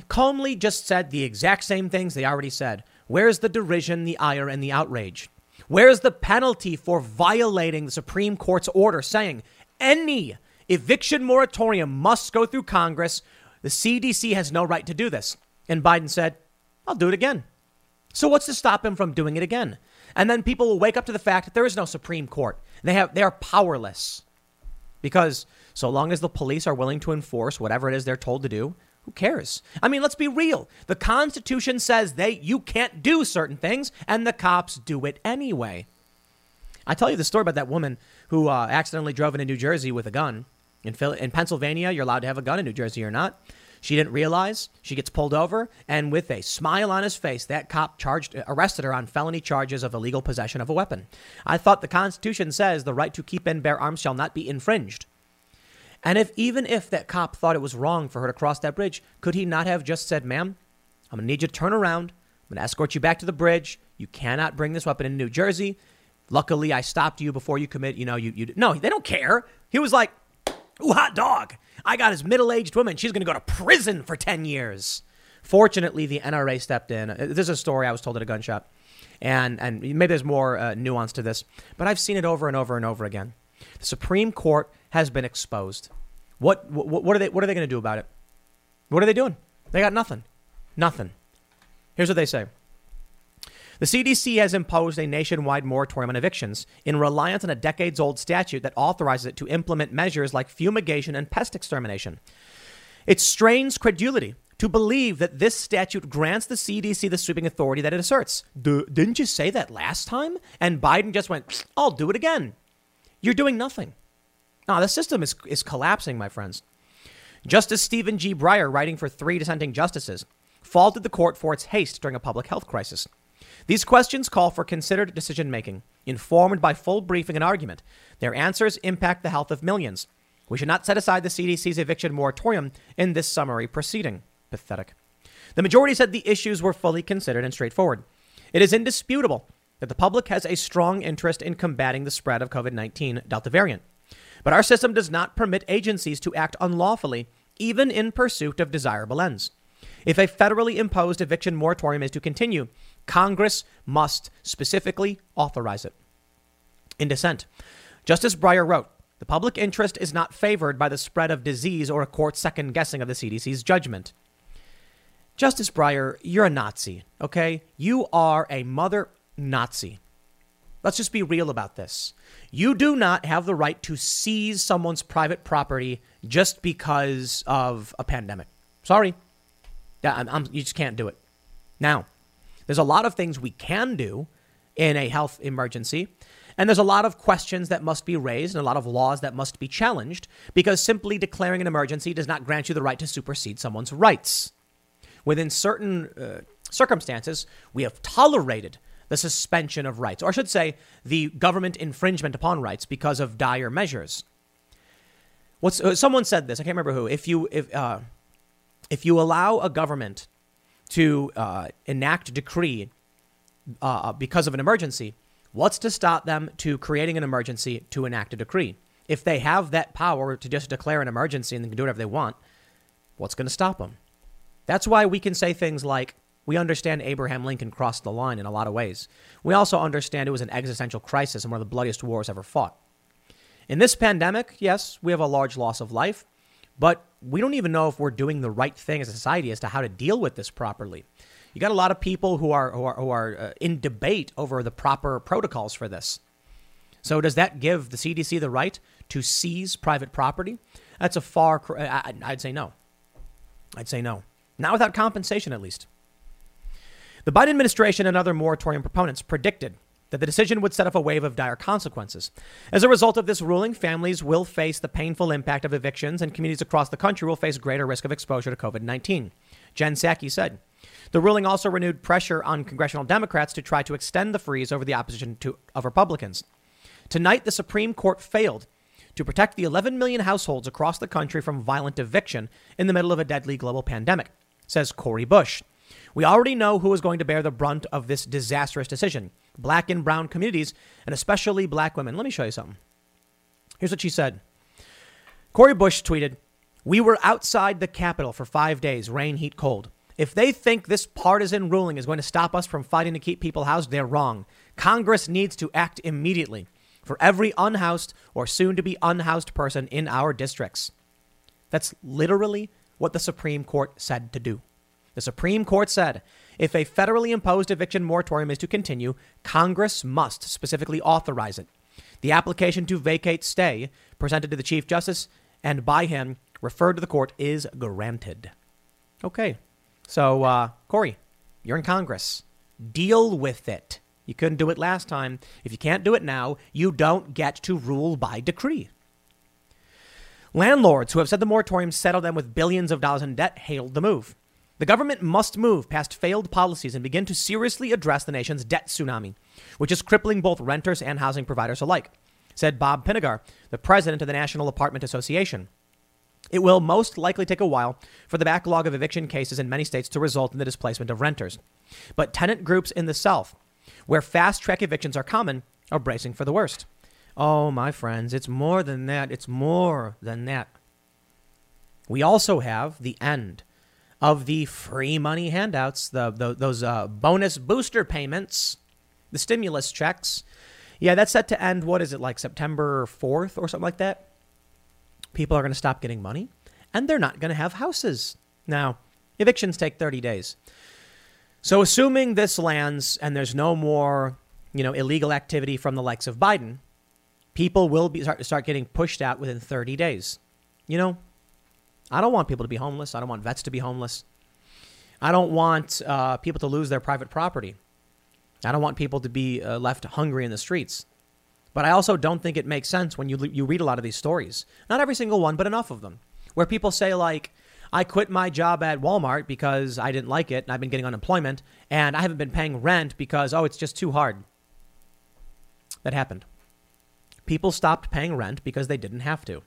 Calmly just said the exact same things they already said. Where's the derision, the ire, and the outrage? Where's the penalty for violating the Supreme Court's order saying any eviction moratorium must go through Congress? The CDC has no right to do this. And Biden said, I'll do it again. So what's to stop him from doing it again? And then people will wake up to the fact that there is no Supreme Court. They have they are powerless. Because so long as the police are willing to enforce whatever it is they're told to do, who cares? I mean, let's be real. The Constitution says they you can't do certain things, and the cops do it anyway. I tell you the story about that woman who uh, accidentally drove into New Jersey with a gun. In, in Pennsylvania, you're allowed to have a gun. In New Jersey, you're not. She didn't realize. She gets pulled over, and with a smile on his face, that cop charged, arrested her on felony charges of illegal possession of a weapon. I thought the Constitution says the right to keep and bear arms shall not be infringed. And if even if that cop thought it was wrong for her to cross that bridge, could he not have just said, "Ma'am, I'm gonna need you to turn around. I'm gonna escort you back to the bridge. You cannot bring this weapon in New Jersey. Luckily, I stopped you before you commit. You know, you you no, they don't care. He was like, "Ooh, hot dog! I got his middle-aged woman. She's gonna go to prison for ten years." Fortunately, the NRA stepped in. Uh, This is a story I was told at a gun shop, and and maybe there's more uh, nuance to this, but I've seen it over and over and over again. The Supreme Court has been exposed. What what, what are they what are they going to do about it? What are they doing? They got nothing. Nothing. Here's what they say. The CDC has imposed a nationwide moratorium on evictions in reliance on a decades old statute that authorizes it to implement measures like fumigation and pest extermination. It strains credulity to believe that this statute grants the CDC the sweeping authority that it asserts. Didn't you say that last time? And Biden just went, I'll do it again. You're doing nothing. Now, the system is, is collapsing, my friends. Justice Stephen G. Breyer, writing for three dissenting justices, faulted the court for its haste during a public health crisis. These questions call for considered decision making, informed by full briefing and argument. Their answers impact the health of millions. We should not set aside the CDC's eviction moratorium in this summary proceeding. Pathetic. The majority said the issues were fully considered and straightforward. It is indisputable that the public has a strong interest in combating the spread of COVID 19 Delta variant. But our system does not permit agencies to act unlawfully, even in pursuit of desirable ends. If a federally imposed eviction moratorium is to continue, Congress must specifically authorize it. In dissent, Justice Breyer wrote The public interest is not favored by the spread of disease or a court second guessing of the CDC's judgment. Justice Breyer, you're a Nazi, okay? You are a mother Nazi. Let's just be real about this. You do not have the right to seize someone's private property just because of a pandemic. Sorry. I'm, I'm, you just can't do it. Now, there's a lot of things we can do in a health emergency. And there's a lot of questions that must be raised and a lot of laws that must be challenged because simply declaring an emergency does not grant you the right to supersede someone's rights. Within certain uh, circumstances, we have tolerated the suspension of rights, or I should say, the government infringement upon rights because of dire measures. What's, uh, someone said this, I can't remember who. If you, if, uh, if you allow a government to uh, enact a decree uh, because of an emergency, what's to stop them to creating an emergency to enact a decree? If they have that power to just declare an emergency and they can do whatever they want, what's going to stop them? That's why we can say things like, we understand Abraham Lincoln crossed the line in a lot of ways. We also understand it was an existential crisis and one of the bloodiest wars ever fought. In this pandemic, yes, we have a large loss of life, but we don't even know if we're doing the right thing as a society as to how to deal with this properly. You got a lot of people who are who are, who are uh, in debate over the proper protocols for this. So does that give the CDC the right to seize private property? That's a far. I'd say no. I'd say no. Not without compensation, at least. The Biden administration and other moratorium proponents predicted that the decision would set off a wave of dire consequences. As a result of this ruling, families will face the painful impact of evictions, and communities across the country will face greater risk of exposure to COVID 19. Jen Psaki said. The ruling also renewed pressure on congressional Democrats to try to extend the freeze over the opposition to, of Republicans. Tonight, the Supreme Court failed to protect the 11 million households across the country from violent eviction in the middle of a deadly global pandemic, says Cori Bush. We already know who is going to bear the brunt of this disastrous decision black and brown communities, and especially black women. Let me show you something. Here's what she said Cori Bush tweeted, We were outside the Capitol for five days, rain, heat, cold. If they think this partisan ruling is going to stop us from fighting to keep people housed, they're wrong. Congress needs to act immediately for every unhoused or soon to be unhoused person in our districts. That's literally what the Supreme Court said to do. The Supreme Court said if a federally imposed eviction moratorium is to continue, Congress must specifically authorize it. The application to vacate stay presented to the Chief Justice and by him referred to the court is granted. Okay. So, uh, Cori, you're in Congress. Deal with it. You couldn't do it last time. If you can't do it now, you don't get to rule by decree. Landlords who have said the moratorium settled them with billions of dollars in debt hailed the move. The government must move past failed policies and begin to seriously address the nation's debt tsunami, which is crippling both renters and housing providers alike, said Bob Pinnegar, the president of the National Apartment Association. It will most likely take a while for the backlog of eviction cases in many states to result in the displacement of renters. But tenant groups in the South, where fast track evictions are common, are bracing for the worst. Oh, my friends, it's more than that. It's more than that. We also have the end of the free money handouts, the, the those uh, bonus booster payments, the stimulus checks. Yeah, that's set to end. What is it like September 4th or something like that? People are going to stop getting money and they're not going to have houses. Now, evictions take 30 days. So, assuming this lands and there's no more, you know, illegal activity from the likes of Biden, people will be start, start getting pushed out within 30 days. You know, I don't want people to be homeless. I don't want vets to be homeless. I don't want uh, people to lose their private property. I don't want people to be uh, left hungry in the streets. But I also don't think it makes sense when you, you read a lot of these stories. Not every single one, but enough of them. Where people say, like, I quit my job at Walmart because I didn't like it and I've been getting unemployment and I haven't been paying rent because, oh, it's just too hard. That happened. People stopped paying rent because they didn't have to.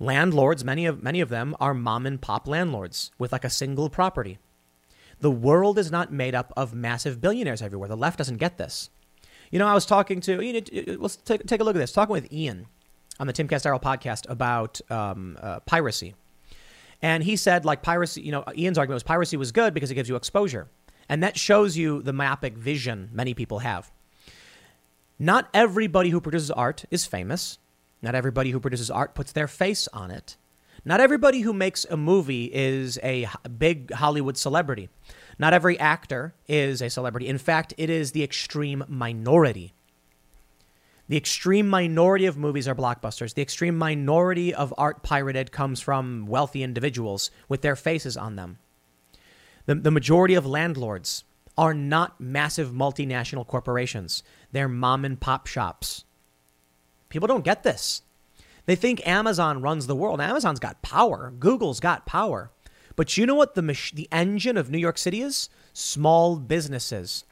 Landlords, many of many of them are mom and pop landlords with like a single property. The world is not made up of massive billionaires everywhere. The left doesn't get this. You know, I was talking to, you know, let's take, take a look at this. Talking with Ian on the Timcast Arrow podcast about um, uh, piracy. And he said, like, piracy, you know, Ian's argument was piracy was good because it gives you exposure. And that shows you the myopic vision many people have. Not everybody who produces art is famous. Not everybody who produces art puts their face on it. Not everybody who makes a movie is a big Hollywood celebrity. Not every actor is a celebrity. In fact, it is the extreme minority. The extreme minority of movies are blockbusters. The extreme minority of art pirated comes from wealthy individuals with their faces on them. The, the majority of landlords are not massive multinational corporations. They're mom and pop shops. People don't get this. They think Amazon runs the world. Amazon's got power. Google's got power. But you know what the mach- the engine of New York City is? Small businesses,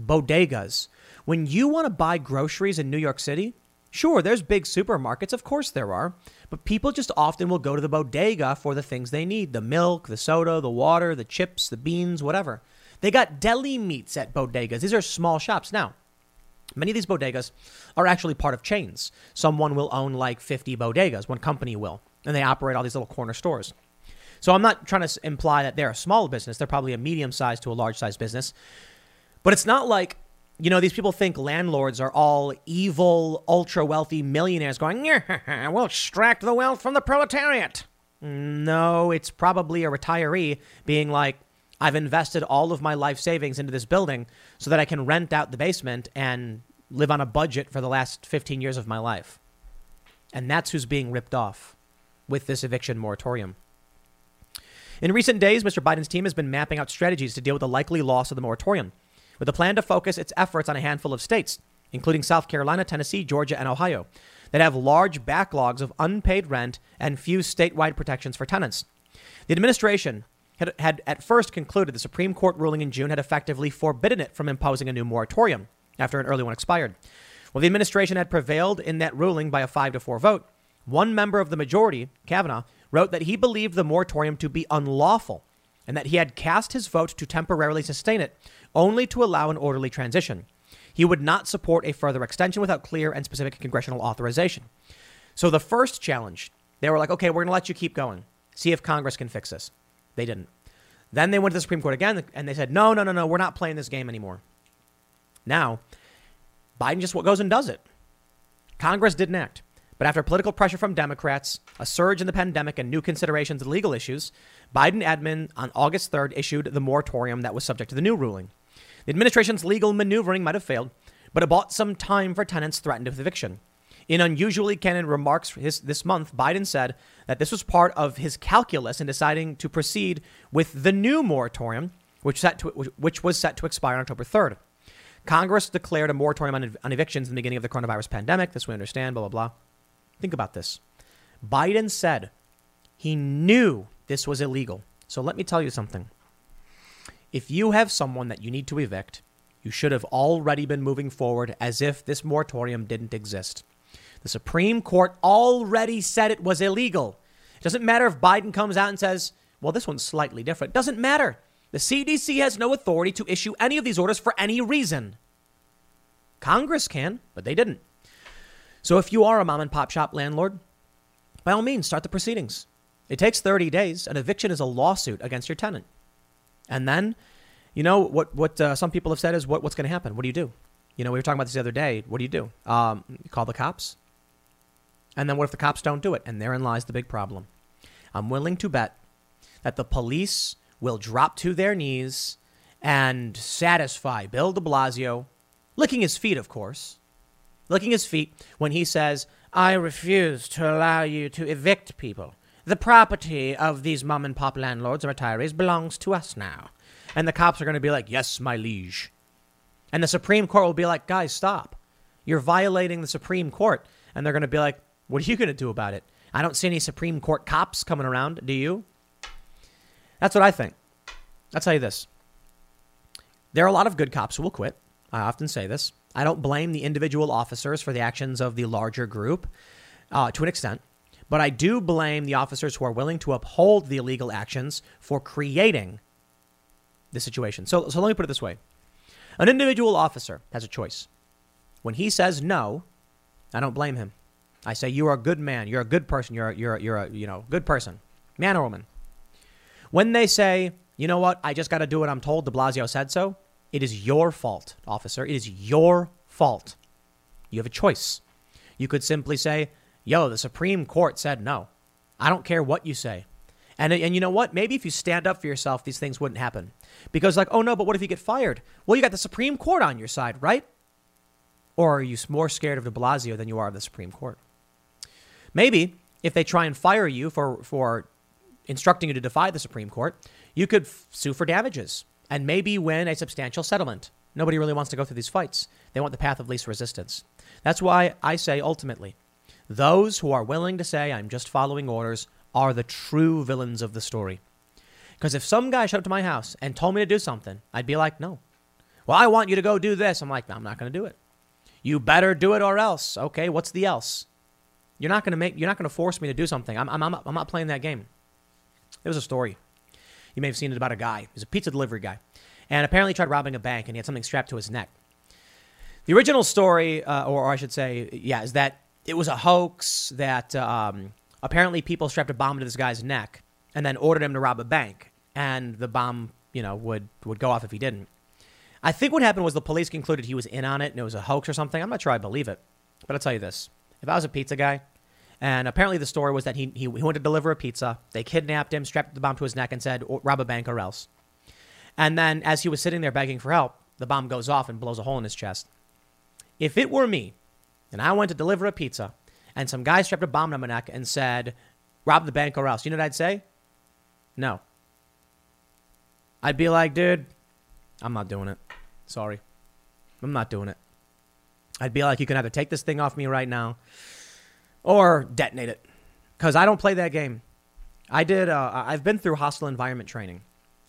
bodegas. When you want to buy groceries in New York City, sure, there's big supermarkets, of course there are, but people just often will go to the bodega for the things they need, the milk, the soda, the water, the chips, the beans, whatever. They got deli meats at bodegas. These are small shops. Now, many of these bodegas are actually part of chains. Someone will own like 50 bodegas, one company will, and they operate all these little corner stores. So I'm not trying to imply that they're a small business. They're probably a medium sized to a large sized business. But it's not like, you know, these people think landlords are all evil, ultra wealthy millionaires going, we'll extract the wealth from the proletariat. No, it's probably a retiree being like, I've invested all of my life savings into this building so that I can rent out the basement and live on a budget for the last 15 years of my life. And that's who's being ripped off with this eviction moratorium. In recent days, Mr. Biden's team has been mapping out strategies to deal with the likely loss of the moratorium, with a plan to focus its efforts on a handful of states, including South Carolina, Tennessee, Georgia, and Ohio, that have large backlogs of unpaid rent and few statewide protections for tenants. The administration had, had at first concluded the Supreme Court ruling in June had effectively forbidden it from imposing a new moratorium after an early one expired. Well, the administration had prevailed in that ruling by a 5 to 4 vote. One member of the majority, Kavanaugh, wrote that he believed the moratorium to be unlawful and that he had cast his vote to temporarily sustain it, only to allow an orderly transition. He would not support a further extension without clear and specific congressional authorization. So the first challenge, they were like, okay, we're going to let you keep going. See if Congress can fix this. They didn't. Then they went to the Supreme Court again and they said, no, no, no, no, we're not playing this game anymore. Now, Biden just what goes and does it. Congress didn't act. But after political pressure from Democrats, a surge in the pandemic, and new considerations of legal issues, Biden admin on August 3rd issued the moratorium that was subject to the new ruling. The administration's legal maneuvering might have failed, but it bought some time for tenants threatened with eviction. In unusually candid remarks his, this month, Biden said that this was part of his calculus in deciding to proceed with the new moratorium, which, set to, which was set to expire on October 3rd. Congress declared a moratorium on, on evictions in the beginning of the coronavirus pandemic. This we understand, blah, blah, blah. Think about this. Biden said he knew this was illegal. So let me tell you something. If you have someone that you need to evict, you should have already been moving forward as if this moratorium didn't exist. The Supreme Court already said it was illegal. It doesn't matter if Biden comes out and says, well, this one's slightly different. It doesn't matter. The CDC has no authority to issue any of these orders for any reason. Congress can, but they didn't. So if you are a mom and pop shop landlord, by all means, start the proceedings. It takes 30 days. An eviction is a lawsuit against your tenant. And then, you know, what, what uh, some people have said is, what, what's going to happen? What do you do? You know, we were talking about this the other day. What do you do? Um, you call the cops? And then what if the cops don't do it? And therein lies the big problem. I'm willing to bet that the police will drop to their knees and satisfy Bill de Blasio, licking his feet, of course, licking his feet when he says, I refuse to allow you to evict people. The property of these mom and pop landlords and retirees belongs to us now. And the cops are going to be like, Yes, my liege. And the Supreme Court will be like, Guys, stop. You're violating the Supreme Court. And they're going to be like, What are you going to do about it? I don't see any Supreme Court cops coming around. Do you? That's what I think. I'll tell you this. There are a lot of good cops who will quit. I often say this. I don't blame the individual officers for the actions of the larger group uh, to an extent, but I do blame the officers who are willing to uphold the illegal actions for creating the situation. So, so let me put it this way an individual officer has a choice. When he says no, I don't blame him. I say, You are a good man. You're a good person. You're a, you're a, you're a you know, good person, man or woman. When they say, You know what? I just got to do what I'm told. De Blasio said so. It is your fault, officer. It is your fault. You have a choice. You could simply say, yo, the Supreme Court said no. I don't care what you say. And, and you know what? Maybe if you stand up for yourself, these things wouldn't happen. Because, like, oh no, but what if you get fired? Well, you got the Supreme Court on your side, right? Or are you more scared of de Blasio than you are of the Supreme Court? Maybe if they try and fire you for, for instructing you to defy the Supreme Court, you could f- sue for damages. and maybe win a substantial settlement. Nobody really wants to go through these fights. They want the path of least resistance. That's why I say ultimately, those who are willing to say, I'm just following orders, are the true villains of the story. Because if some guy showed up to my house and told me to do something, I'd be like, no. Well, I want you to go do this. I'm like, I'm not going to do it. You better do it or else. Okay, what's the else? You're not going to make. You're not going to force me to do something. I'm, I'm, I'm, I'm not playing that game. There was a story. You may have seen it about a guy. He's a pizza delivery guy, and apparently tried robbing a bank, and he had something strapped to his neck. The original story, uh, or, or, I should say, yeah, is that it was a hoax. That um, apparently people strapped a bomb to this guy's neck and then ordered him to rob a bank, and the bomb, you know, would would go off if he didn't. I think what happened was the police concluded he was in on it and it was a hoax or something. I'm not sure I believe it. But I'll tell you this if I was a pizza guy, and apparently the story was that he, he, he went to deliver a pizza, they kidnapped him, strapped the bomb to his neck, and said, oh, rob a bank or else. And then as he was sitting there begging for help, the bomb goes off and blows a hole in his chest. If it were me, and I went to deliver a pizza, and some guy strapped a bomb to my neck and said, rob the bank or else, you know what I'd say? No. I'd be like, dude, I'm not doing it. Sorry. I'm not doing it. I'd be like, you can either take this thing off me right now or detonate it. Because I don't play that game. I did, uh, I've been through hostile environment training,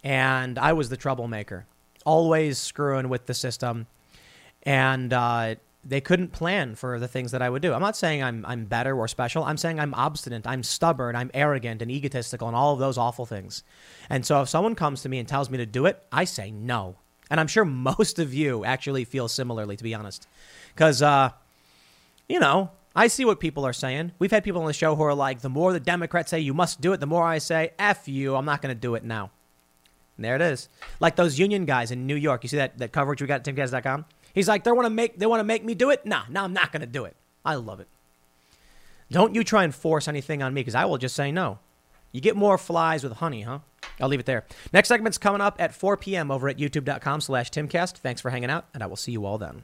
and I was the troublemaker, always screwing with the system. And uh, they couldn't plan for the things that I would do. I'm not saying I'm, I'm better or special. I'm saying I'm obstinate, I'm stubborn, I'm arrogant and egotistical, and all of those awful things. And so if someone comes to me and tells me to do it, I say no. And I'm sure most of you actually feel similarly, to be honest. Because, uh, you know, I see what people are saying. We've had people on the show who are like, the more the Democrats say you must do it, the more I say, F you, I'm not going to do it now. And there it is. Like those union guys in New York. You see that, that coverage we got at timcast.com? He's like, they want to make they want to make me do it? Nah, nah, I'm not going to do it. I love it. Don't you try and force anything on me because I will just say no. You get more flies with honey, huh? I'll leave it there. Next segment's coming up at 4 p.m. over at youtube.com slash timcast. Thanks for hanging out, and I will see you all then.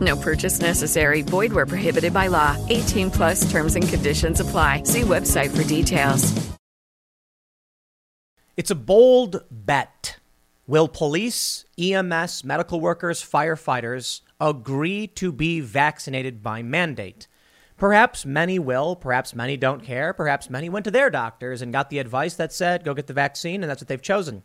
No purchase necessary. Void where prohibited by law. 18 plus terms and conditions apply. See website for details. It's a bold bet. Will police, EMS, medical workers, firefighters agree to be vaccinated by mandate? Perhaps many will, perhaps many don't care, perhaps many went to their doctors and got the advice that said, go get the vaccine, and that's what they've chosen.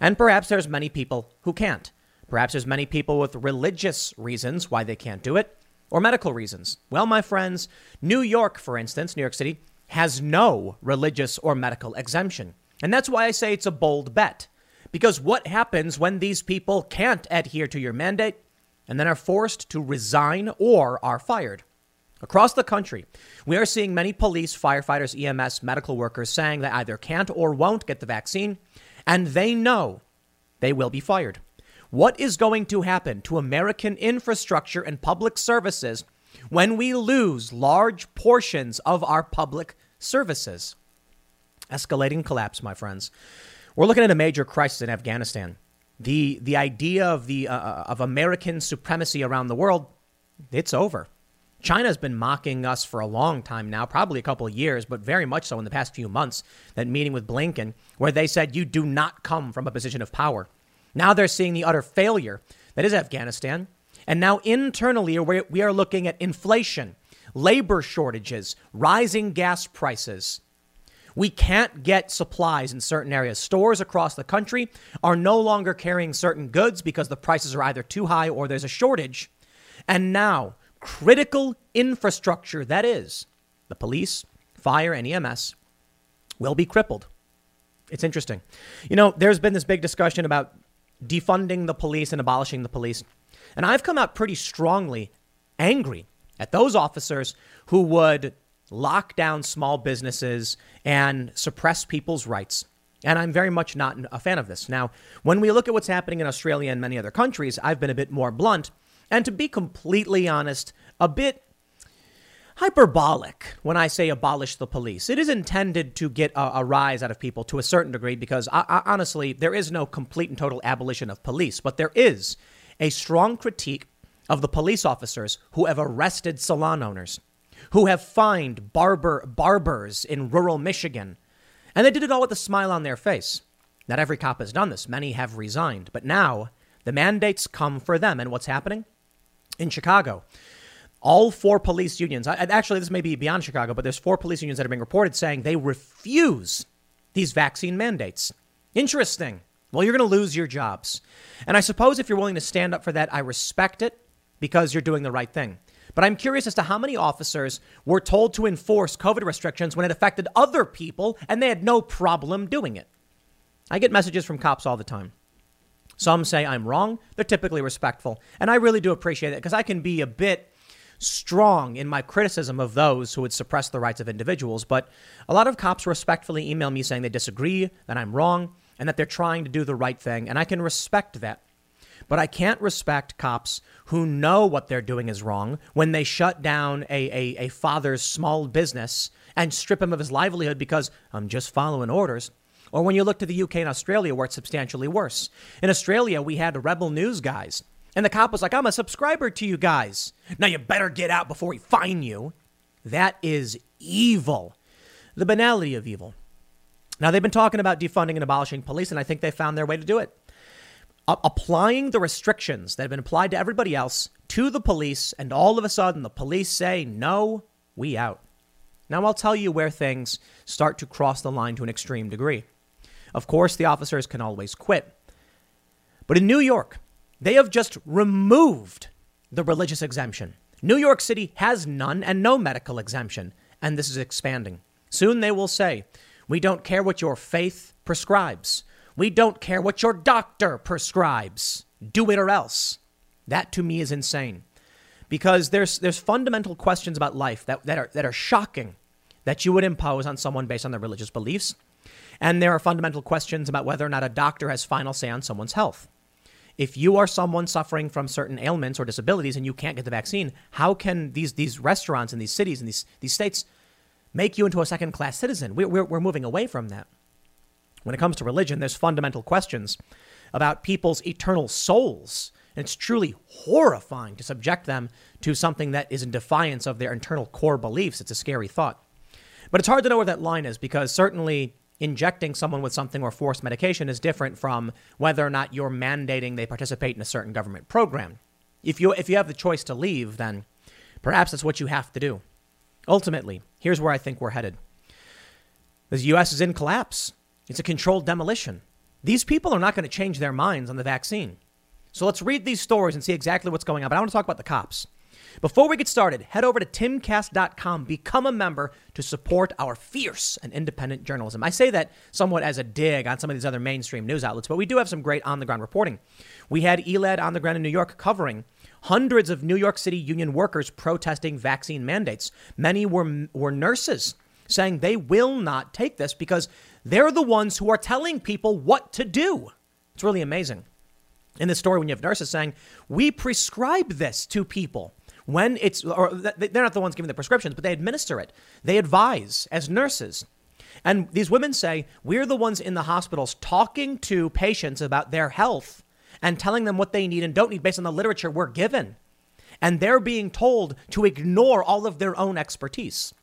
And perhaps there's many people who can't. Perhaps there's many people with religious reasons why they can't do it, or medical reasons. Well, my friends, New York, for instance, New York City, has no religious or medical exemption. And that's why I say it's a bold bet. Because what happens when these people can't adhere to your mandate and then are forced to resign or are fired? Across the country, we are seeing many police, firefighters, EMS, medical workers saying they either can't or won't get the vaccine, and they know they will be fired. What is going to happen to American infrastructure and public services when we lose large portions of our public services? Escalating collapse, my friends. We're looking at a major crisis in Afghanistan. The, the idea of, the, uh, uh of American supremacy around the world, it's over. China's been mocking us for a long time now, probably a couple of years, but very much so in the past few months. That meeting with Blinken, where they said, You do not come from a position of power. Now they're seeing the utter failure that is Afghanistan. And now internally, we are looking at inflation, labor shortages, rising gas prices. We can't get supplies in certain areas. Stores across the country are no longer carrying certain goods because the prices are either too high or there's a shortage. And now, critical infrastructure, that is, the police, fire, and EMS, will be crippled. It's interesting. You know, there's been this big discussion about defunding the police and abolishing the police. And I've come out pretty strongly angry at those officers who would lock down small businesses and suppress people's rights. And I'm very much not a fan of this. Now, when we look at what's happening in Australia and many other countries, I've been a bit more blunt And to be completely honest, a bit hyperbolic when I say abolish the police. It is intended to get a, a rise out of people to a certain degree because I, I, honestly, there is no complete and total abolition of police, but there is a strong critique of the police officers who have arrested salon owners, who have fined barber barbers in rural Michigan, and they did it all with a smile on their face. Not every cop has done this. Many have resigned, but now the mandates come for them. And what's happening in Chicago? All four police unions, actually, this may be beyond Chicago, but there's four police unions that are being reported saying they refuse these vaccine mandates. Interesting. Well, you're going to lose your jobs. And I suppose if you're willing to stand up for that, I respect it because you're doing the right thing. But I'm curious as to how many officers were told to enforce COVID restrictions when it affected other people and they had no problem doing it. I get messages from cops all the time. Some say I'm wrong. They're typically respectful. And I really do appreciate it because I can be a bit strong in my criticism of those who would suppress the rights of individuals, but a lot of cops respectfully email me saying they disagree, that I'm wrong, and that they're trying to do the right thing, and I can respect that. But I can't respect cops who know what they're doing is wrong when they shut down a, a, a father's small business and strip him of his livelihood because I'm just following orders. Or when you look to the UK and Australia, where it's substantially worse. In Australia, we had rebel news guys and the cop was like, I'm a subscriber to you guys. Now you better get out before we fine you. That is evil. The banality of evil. Now, they've been talking about defunding and abolishing police, and I think they found their way to do it. A- applying the restrictions that have been applied to everybody else to the police, and all of a sudden the police say, no, we out. Now, I'll tell you where things start to cross the line to an extreme degree. Of course, the officers can always quit. But in New York, they have just removed the religious exemption. New York City has none and no medical exemption, and this is expanding. Soon they will say, We don't care what your faith prescribes. We don't care what your doctor prescribes. Do it or else. That to me is insane. Because there's, there's fundamental questions about life that, that, are, that are shocking that you would impose on someone based on their religious beliefs. And there are fundamental questions about whether or not a doctor has final say on someone's health. If you are someone suffering from certain ailments or disabilities and you can't get the vaccine, how can these, these restaurants in these cities and these, these states make you into a second class citizen? We're, we're, we're moving away from that. When it comes to religion, there's fundamental questions about people's eternal souls. And it's truly horrifying to subject them to something that is in defiance of their internal core beliefs. It's a scary thought. But it's hard to know where that line is because certainly injecting someone with something or forced medication is different from whether or not you're mandating they participate in a certain government program. If you, if you have the choice to leave, then perhaps that's what you have to do. Ultimately, here's where I think we're headed. The U.S. is in collapse. It's a controlled demolition. These people are not going to change their minds on the vaccine. So let's read these stories and see exactly what's going on. But I want to talk about the cops. Before we get started, head over to timcast.com, become a member to support our fierce and independent journalism. I say that somewhat as a dig on some of these other mainstream news outlets, but we do have some great on the ground reporting. We had ELAD on the ground in New York covering hundreds of New York City union workers protesting vaccine mandates. Many were, were nurses saying they will not take this because they're the ones who are telling people what to do. It's really amazing. In this story, when you have nurses saying, We prescribe this to people when it's, or they're not the ones giving the prescriptions, but they administer it. They advise as nurses. And these women say, we're the ones in the hospitals talking to patients about their health and telling them what they need and don't need based on the literature we're given. And they're being told to ignore all of their own expertise.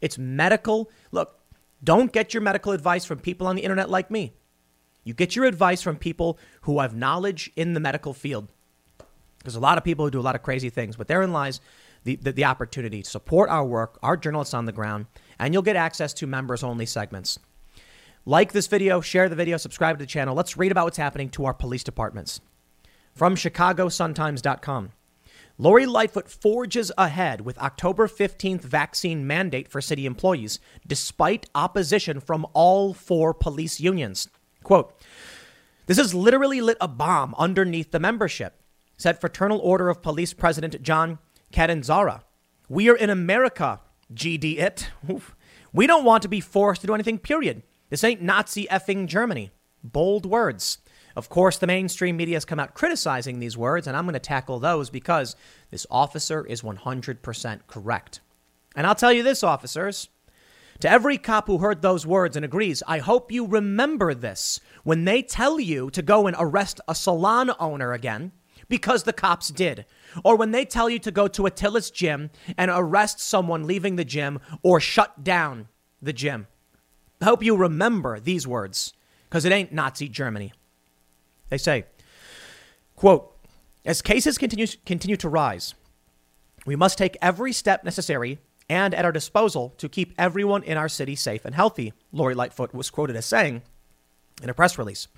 It's medical. Look, don't get your medical advice from people on the internet like me. You get your advice from people who have knowledge in the medical field. There's a lot of people who do a lot of crazy things, but therein lies the, the, the opportunity to support our work, our journalists on the ground, and you'll get access to members only segments. Like this video, share the video, subscribe to the channel. Let's read about what's happening to our police departments. From ChicagoSunTimes.com. Lori Lightfoot forges ahead with October 15th vaccine mandate for city employees, despite opposition from all four police unions. Quote, This has literally lit a bomb underneath the membership said Fraternal Order of Police President John Catanzara. We are in America, GD it. We don't want to be forced to do anything, period. This ain't Nazi effing Germany. Bold words. Of course, the mainstream media has come out criticizing these words, and I'm going to tackle those because this officer is 100% correct. And I'll tell you this, officers. To every cop who heard those words and agrees, I hope you remember this when they tell you to go and arrest a salon owner again because the cops did. Or when they tell you to go to Atilis gym and arrest someone leaving the gym or shut down the gym. I hope you remember these words because it ain't Nazi Germany. They say, quote, as cases continue, continue to rise, we must take every step necessary and at our disposal to keep everyone in our city safe and healthy, Lori Lightfoot was quoted as saying in a press release.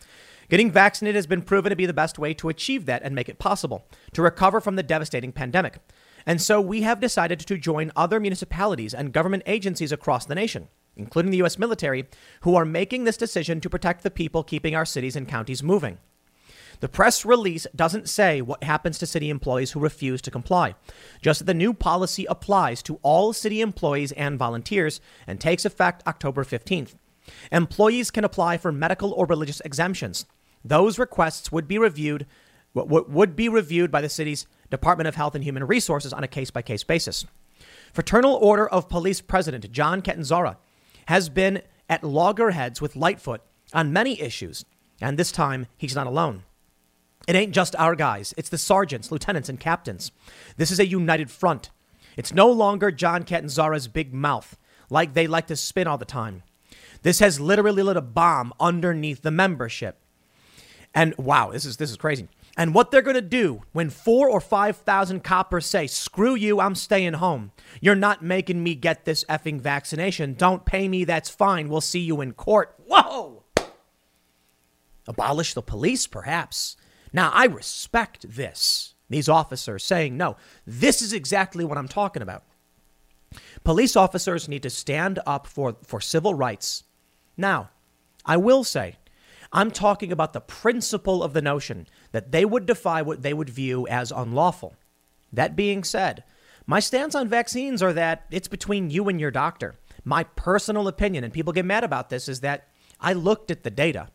Getting vaccinated has been proven to be the best way to achieve that and make it possible to recover from the devastating pandemic. And so we have decided to join other municipalities and government agencies across the nation, including the U.S. military, who are making this decision to protect the people keeping our cities and counties moving. The press release doesn't say what happens to city employees who refuse to comply, just that the new policy applies to all city employees and volunteers and takes effect October 15th. Employees can apply for medical or religious exemptions. Those requests would be reviewed would be reviewed by the city's Department of Health and Human Resources on a case-by-case basis. Fraternal Order of Police President John Catanzara has been at loggerheads with Lightfoot on many issues, and this time he's not alone. It ain't just our guys, it's the sergeants, lieutenants, and captains. This is a united front. It's no longer John Catanzara's big mouth, like they like to spin all the time. This has literally lit a bomb underneath the membership. And wow, this is this is crazy. And what they're going to do when four or 5,000 coppers say, screw you, I'm staying home. You're not making me get this effing vaccination. Don't pay me, that's fine. We'll see you in court. Whoa! Abolish the police, perhaps. Now, I respect this. These officers saying, no, this is exactly what I'm talking about. Police officers need to stand up for, for civil rights. Now, I will say, I'm talking about the principle of the notion that they would defy what they would view as unlawful. That being said, my stance on vaccines are that it's between you and your doctor. My personal opinion, and people get mad about this, is that I looked at the data.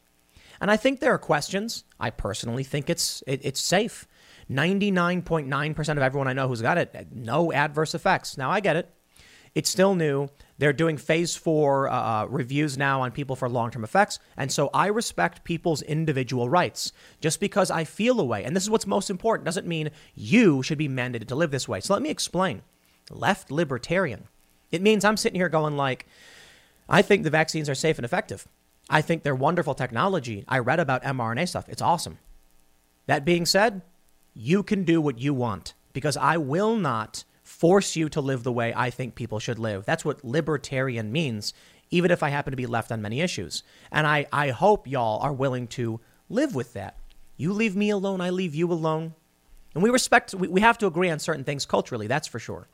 And I think there are questions. I personally think it's it, it's safe. 99.9% of everyone I know who's got it, no adverse effects. Now I get it. It's still new. They're doing phase four uh, uh reviews now on people for long term effects. And so I respect people's individual rights. Just because I feel a way, and this is what's most important, doesn't mean you should be mandated to live this way. So let me explain. Left libertarian. It means I'm sitting here going like, I think the vaccines are safe and effective. I think they're wonderful technology. I read about mRNA stuff. It's awesome. That being said, you can do what you want because I will not force you to live the way I think people should live. That's what libertarian means, even if I happen to be left on many issues. And I, I hope y'all are willing to live with that. You leave me alone, I leave you alone. And we respect, we, we have to agree on certain things culturally, that's for sure.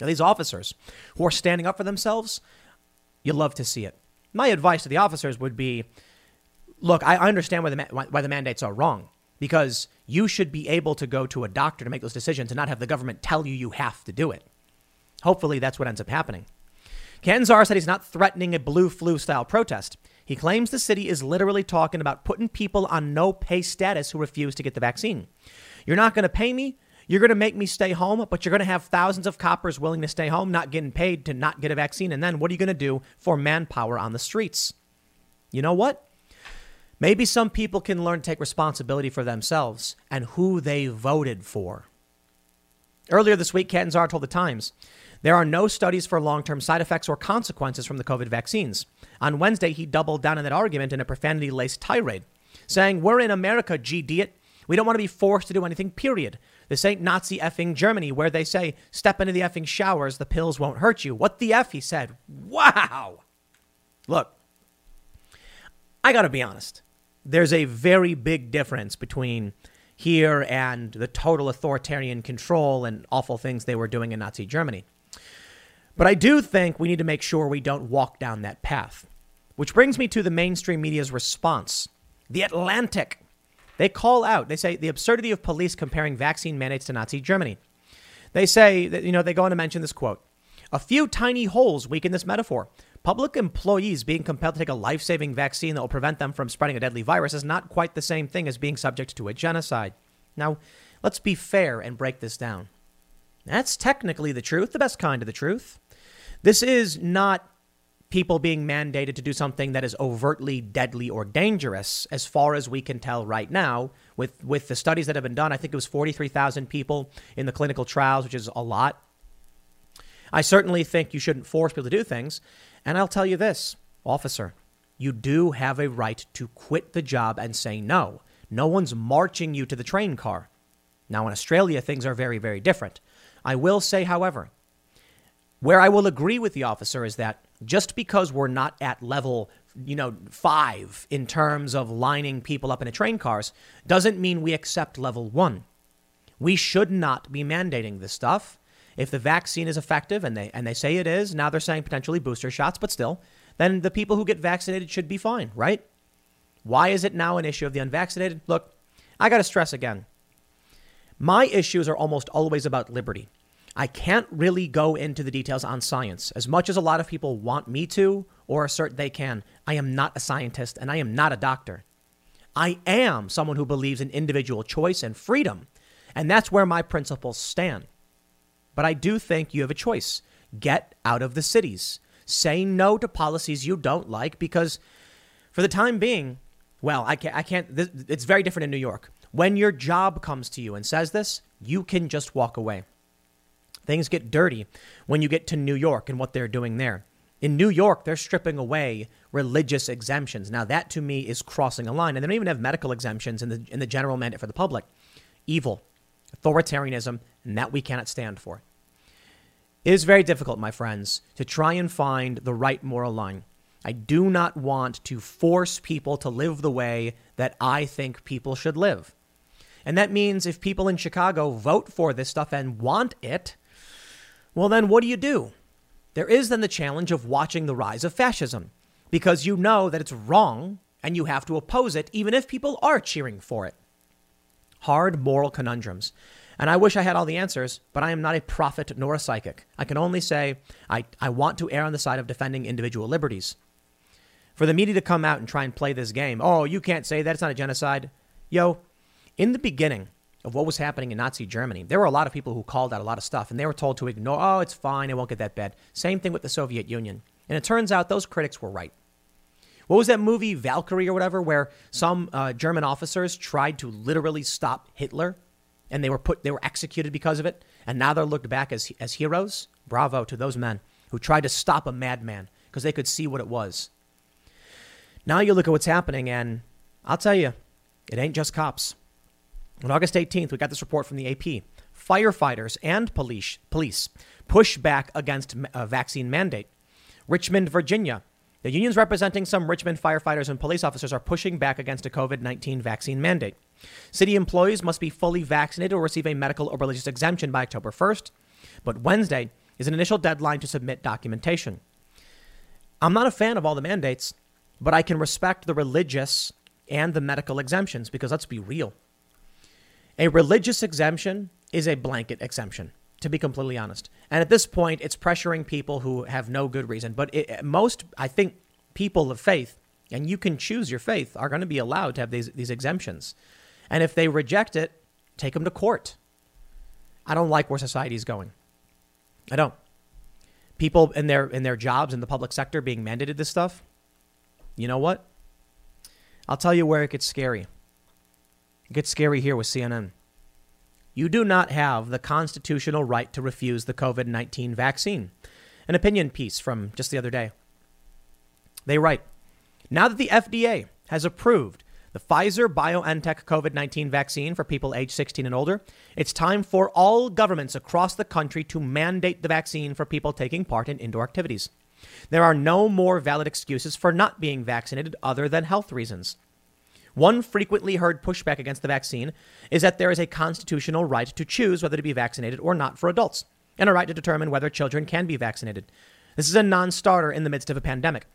Now, these officers who are standing up for themselves, you love to see it. My advice to the officers would be look, I understand why the, why the mandates are wrong because you should be able to go to a doctor to make those decisions and not have the government tell you you have to do it. Hopefully, that's what ends up happening. Catanzara said he's not threatening a blue flu style protest. He claims the city is literally talking about putting people on no pay status who refuse to get the vaccine. You're not going to pay me. You're going to make me stay home, but you're going to have thousands of coppers willing to stay home, not getting paid to not get a vaccine. And then what are you going to do for manpower on the streets? You know what? Maybe some people can learn to take responsibility for themselves and who they voted for. Earlier this week, Catanzara told the Times there are no studies for long term side effects or consequences from the COVID vaccines. On Wednesday, he doubled down on that argument in a profanity laced tirade, saying, We're in America, G. it. We don't want to be forced to do anything, period. This ain't Nazi effing Germany where they say, step into the effing showers, the pills won't hurt you. What the F, he said. Wow. Look, I got to be honest. There's a very big difference between here and the total authoritarian control and awful things they were doing in Nazi Germany. But I do think we need to make sure we don't walk down that path. Which brings me to the mainstream media's response. The Atlantic they call out, they say the absurdity of police comparing vaccine mandates to Nazi Germany. They say that, you know, they go on to mention this quote A few tiny holes weaken this metaphor. Public employees being compelled to take a life saving vaccine that will prevent them from spreading a deadly virus is not quite the same thing as being subject to a genocide. Now, let's be fair and break this down. That's technically the truth, the best kind of the truth. This is not people being mandated to do something that is overtly deadly or dangerous, as far as we can tell right now. With, with the studies that have been done, I think it was 43,000 people in the clinical trials, which is a lot. I certainly think you shouldn't force people to do things. And I'll tell you this, officer, you do have a right to quit the job and say no. No one's marching you to the train car. Now, in Australia, things are very, very different. I will say, however, where I will agree with the officer is that just because we're not at level, you know, five in terms of lining people up in a train cars doesn't mean we accept level one. We should not be mandating this stuff. If the vaccine is effective, and they and they say it is, now they're saying potentially booster shots, but still, then the people who get vaccinated should be fine, right? Why is it now an issue of the unvaccinated? Look, I got to stress again. My issues are almost always about liberty. I can't really go into the details on science as much as a lot of people want me to or assert they can. I am not a scientist and I am not a doctor. I am someone who believes in individual choice and freedom, and that's where my principles stand. But I do think you have a choice. Get out of the cities. Say no to policies you don't like because, for the time being, well, I can't, I can't this, it's very different in New York. When your job comes to you and says this, you can just walk away. Things get dirty when you get to New York and what they're doing there. In New York, they're stripping away religious exemptions. Now, that to me is crossing a line. And they don't even have medical exemptions in the, in the general mandate for the public. Evil, authoritarianism, and that we cannot stand for. It is very difficult, my friends, to try and find the right moral line. I do not want to force people to live the way that I think people should live. And that means if people in Chicago vote for this stuff and want it, well, then what do you do? There is then the challenge of watching the rise of fascism because you know that it's wrong and you have to oppose it, even if people are cheering for it. Hard moral conundrums. And I wish I had all the answers, but I am not a prophet nor a psychic. I can only say I, I want to err on the side of defending individual liberties. For the media to come out and try and play this game, oh, you can't say that, it's not a genocide. Yo, in the beginning, of what was happening in Nazi Germany, there were a lot of people who called out a lot of stuff and they were told to ignore, oh, it's fine, it won't get that bad. Same thing with the Soviet Union. And it turns out those critics were right. What was that movie, Valkyrie or whatever, where some uh, German officers tried to literally stop Hitler and they were put, they were executed because of it, and now they're looked back as as heroes. Bravo to those men who tried to stop a madman because they could see what it was. Now you look at what's happening, and I'll tell you, it ain't just cops. On August 18th, we got this report from the AP. Firefighters and police, police push back against a uh, vaccine mandate. Richmond, Virginia. The unions representing some Richmond firefighters and police officers are pushing back against a COVID 19 vaccine mandate. City employees must be fully vaccinated or receive a medical or religious exemption by October 1st, but Wednesday is an initial deadline to submit documentation. I'm not a fan of all the mandates, but I can respect the religious and the medical exemptions because let's be real. A religious exemption is a blanket exemption, to be completely honest. And at this point, it's pressuring people who have no good reason. But it, most, I think, people of faith, and you can choose your faith, are going to be allowed to have these, these exemptions. And if they reject it, take them to court. I don't like where society is going. I don't. People in their in their jobs in the public sector being mandated this stuff. You know what? I'll tell you where it gets scary. It gets scary here with CNN. You do not have the constitutional right to refuse the COVID 19 vaccine. An opinion piece from just the other day. They write Now that the FDA has approved the Pfizer BioNTech COVID 19 vaccine for people age 16 and older, it's time for all governments across the country to mandate the vaccine for people taking part in indoor activities. There are no more valid excuses for not being vaccinated other than health reasons. One frequently heard pushback against the vaccine is that there is a constitutional right to choose whether to be vaccinated or not for adults, and a right to determine whether children can be vaccinated. This is a non starter in the midst of a pandemic.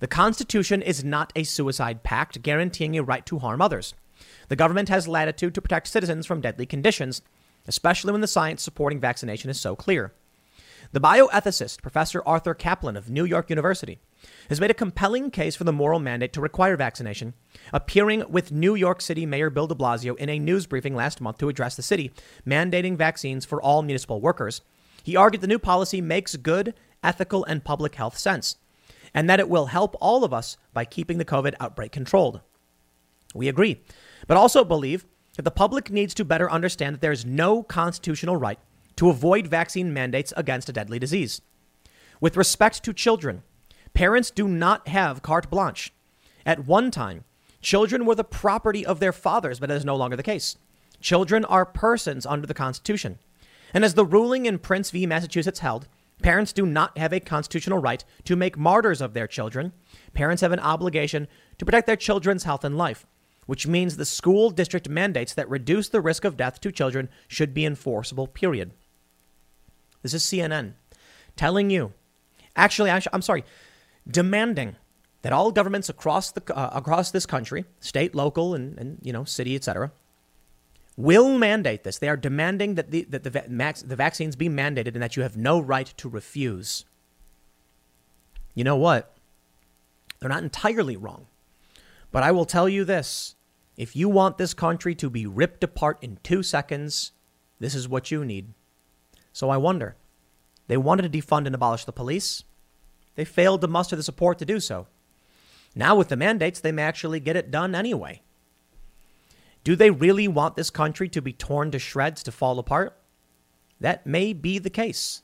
The Constitution is not a suicide pact guaranteeing a right to harm others. The government has latitude to protect citizens from deadly conditions, especially when the science supporting vaccination is so clear. The bioethicist, Professor Arthur Caplan of New York University, has made a compelling case for the moral mandate to require vaccination, appearing with New York City Mayor Bill de Blasio in a news briefing last month to address the city mandating vaccines for all municipal workers. He argued the new policy makes good, ethical, and public health sense, and that it will help all of us by keeping the COVID outbreak controlled. We agree, but also believe that the public needs to better understand that there is no constitutional right to avoid vaccine mandates against a deadly disease. With respect to children, parents do not have carte blanche. At one time, children were the property of their fathers, but that is no longer the case. Children are persons under the Constitution. And as the ruling in Prince v. Massachusetts held, parents do not have a constitutional right to make martyrs of their children. Parents have an obligation to protect their children's health and life which means the school district mandates that reduce the risk of death to children should be enforceable, period. This is CNN telling you, actually, I'm sorry, demanding that all governments across, the, uh, across this country, state, local, and, and you know, city, etc., will mandate this. They are demanding that the, that the, the vaccines be mandated and that you have no right to refuse. You know what? They're not entirely wrong. But I will tell you this if you want this country to be ripped apart in two seconds, this is what you need. So I wonder. They wanted to defund and abolish the police. They failed to muster the support to do so. Now, with the mandates, they may actually get it done anyway. Do they really want this country to be torn to shreds, to fall apart? That may be the case.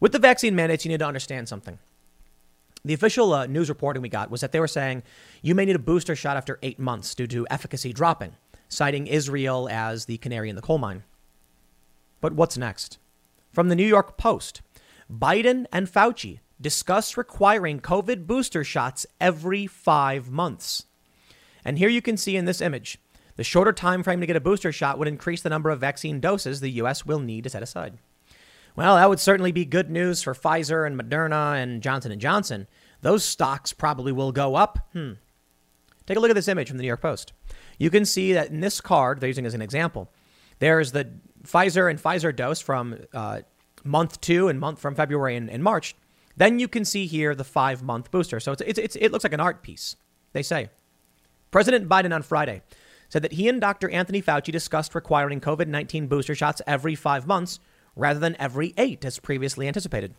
With the vaccine mandates, you need to understand something. The official uh, news reporting we got was that they were saying you may need a booster shot after eight months due to efficacy dropping, citing Israel as the canary in the coal mine. But what's next? From the New York Post Biden and Fauci discuss requiring COVID booster shots every five months. And here you can see in this image the shorter time frame to get a booster shot would increase the number of vaccine doses the U.S. will need to set aside. Well, that would certainly be good news for Pfizer and Moderna and Johnson & Johnson. Those stocks probably will go up. Hmm. Take a look at this image from the New York Post. You can see that in this card, they're using as an example, there's the Pfizer and Pfizer dose from uh, month two and month from February and, and, March. Then you can see here the five month booster. So it's, it's, it's, it looks like an art piece, they say. President Biden on Friday said that he and Dr. Anthony Fauci discussed requiring COVID 19 booster shots every five months rather than every eight, as previously anticipated.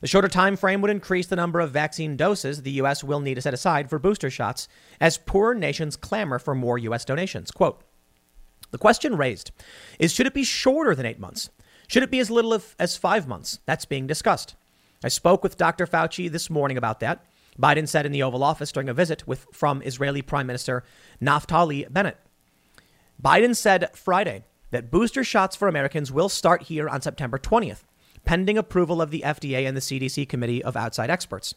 The shorter time frame would increase the number of vaccine doses the U.S. will need to set aside for booster shots as poorer nations clamor for more U.S. donations. Quote The question raised is should it be shorter than eight months? Should it be as little as five months? That's being discussed. I spoke with Dr. Fauci this morning about that. Biden said in the Oval Office during a visit with, from Israeli Prime Minister Naftali Bennett. Biden said Friday that booster shots for Americans will start here on September 20th, pending approval of the FDA and the CDC Committee of Outside Experts.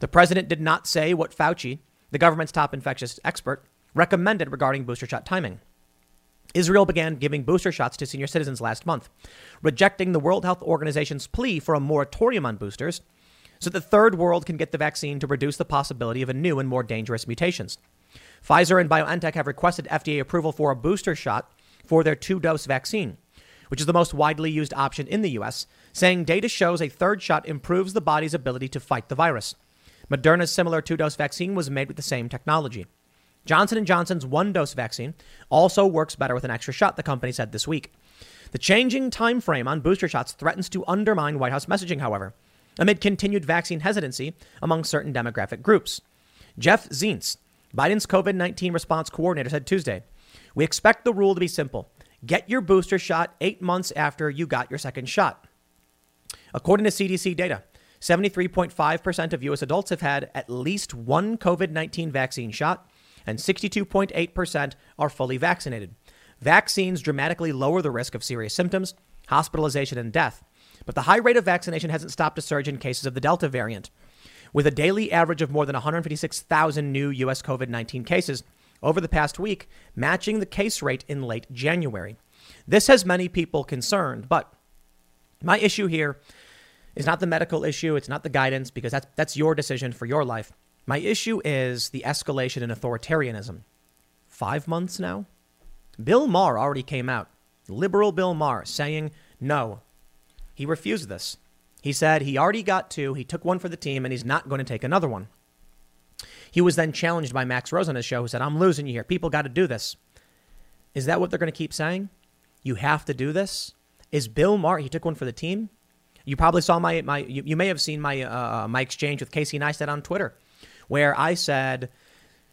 The president did not say what Fauci, the government's top infectious expert, recommended regarding booster shot timing. Israel began giving booster shots to senior citizens last month, rejecting the World Health Organization's plea for a moratorium on boosters so the third world can get the vaccine to reduce the possibility of a new and more dangerous mutations. Pfizer and BioNTech have requested FDA approval for a booster shot for their two dose vaccine, which is the most widely used option in the U.S., saying data shows a third shot improves the body's ability to fight the virus. Moderna's similar two dose vaccine was made with the same technology. Johnson & Johnson's one-dose vaccine also works better with an extra shot, the company said this week. The changing time frame on booster shots threatens to undermine White House messaging, however, amid continued vaccine hesitancy among certain demographic groups. Jeff Zients, Biden's COVID 19 response coordinator, said Tuesday we expect the rule to be simple get your booster shot eight months after you got your second shot. According to CDC data, 73.5% of U.S. adults have had at least one COVID 19 vaccine shot, and 62.8% are fully vaccinated. Vaccines dramatically lower the risk of serious symptoms, hospitalization, and death. But the high rate of vaccination hasn't stopped a surge in cases of the Delta variant. With a daily average of more than 156,000 new U.S. COVID 19 cases, over the past week, matching the case rate in late January. This has many people concerned, but my issue here is not the medical issue, it's not the guidance, because that's, that's your decision for your life. My issue is the escalation in authoritarianism. Five months now? Bill Maher already came out, liberal Bill Maher, saying no. He refused this. He said he already got two, he took one for the team, and he's not going to take another one. He was then challenged by Max Rose on his show, who said, I'm losing you here. People got to do this. Is that what they're going to keep saying? You have to do this? Is Bill Maher, he took one for the team? You probably saw my, my you, you may have seen my, uh, my exchange with Casey Neistat on Twitter, where I said,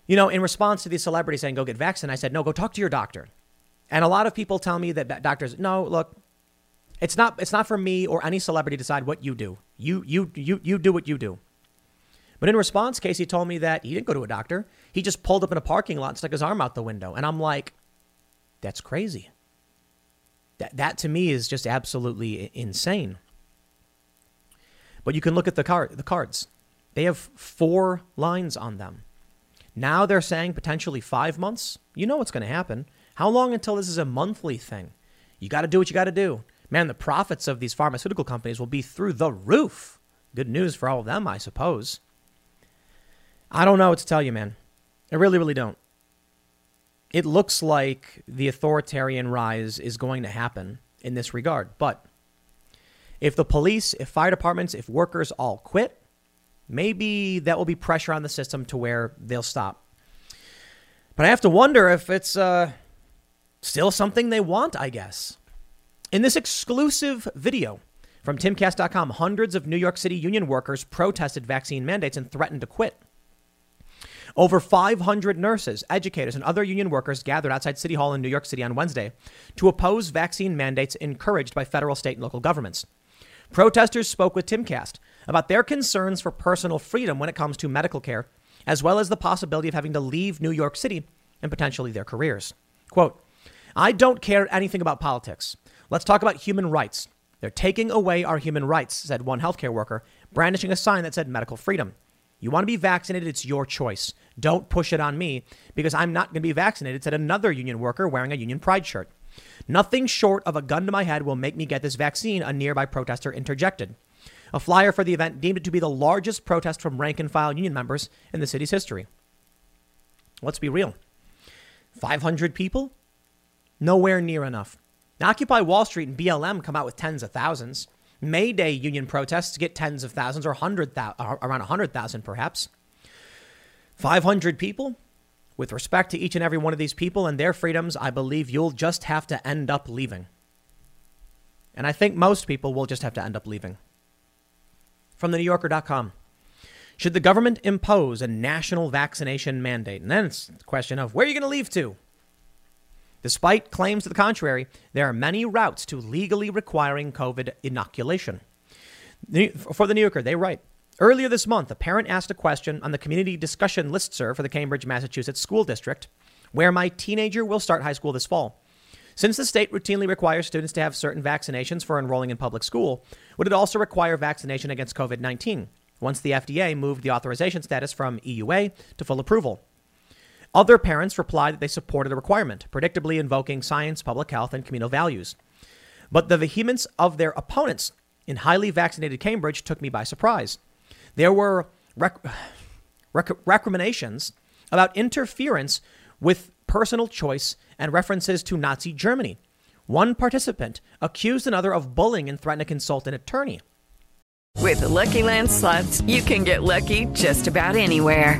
you know, in response to these celebrities saying, go get vaccinated, I said, no, go talk to your doctor. And a lot of people tell me that doctors, no, look, it's not it's not for me or any celebrity to decide what you do. You you you you do what you do. But in response, Casey told me that he didn't go to a doctor. He just pulled up in a parking lot and stuck his arm out the window. And I'm like, that's crazy. That that to me is just absolutely insane. But you can look at the card the cards. They have four lines on them. Now they're saying potentially five months. You know what's going to happen. How long until this is a monthly thing? You got to do what you got to do man, the profits of these pharmaceutical companies will be through the roof. Good news for all of them, I suppose. I don't know what to tell you, man. I really, really don't. It looks like the authoritarian rise is going to happen in this regard. But if the police, if fire departments, if workers all quit, maybe that will be pressure on the system to where they'll stop. But I have to wonder if it's uh, still something they want, I guess. In this exclusive video from timcast.com, hundreds of New York City union workers protested vaccine mandates and threatened to quit. Over 500 nurses, educators, and other union workers gathered outside City Hall in New York City on Wednesday to oppose vaccine mandates encouraged by federal, state, and local governments. Protesters spoke with Timcast about their concerns for personal freedom when it comes to medical care, as well as the possibility of having to leave New York City and potentially their careers. Quote, I don't care anything about politics. Let's talk about human rights. They're taking away our human rights, said one healthcare worker, brandishing a sign that said medical freedom. You want to be vaccinated, it's your choice. Don't push it on me because I'm not going to be vaccinated, said another union worker wearing a union pride shirt. Nothing short of a gun to my head will make me get this vaccine, a nearby protester interjected. A flyer for the event deemed it to be the largest protest from rank and file union members in the city's history. Let's be real 500 people? Nowhere near enough. Now, Occupy Wall Street and BLM come out with tens of thousands. May Day union protests get tens of thousands or 100,000, around 100,000 perhaps. 500 people? With respect to each and every one of these people and their freedoms, I believe you'll just have to end up leaving. And I think most people will just have to end up leaving. From the New Yorker.com. Should the government impose a national vaccination mandate? And then it's the question of where are you going to leave to? Despite claims to the contrary, there are many routes to legally requiring COVID inoculation. For the New Yorker, they write Earlier this month, a parent asked a question on the community discussion listserv for the Cambridge, Massachusetts School District, where my teenager will start high school this fall. Since the state routinely requires students to have certain vaccinations for enrolling in public school, would it also require vaccination against COVID 19 once the FDA moved the authorization status from EUA to full approval? Other parents replied that they supported the requirement, predictably invoking science, public health, and communal values. But the vehemence of their opponents in highly vaccinated Cambridge took me by surprise. There were rec- rec- recriminations about interference with personal choice and references to Nazi Germany. One participant accused another of bullying and threatened to consult an attorney. With the Lucky Land slots, you can get lucky just about anywhere.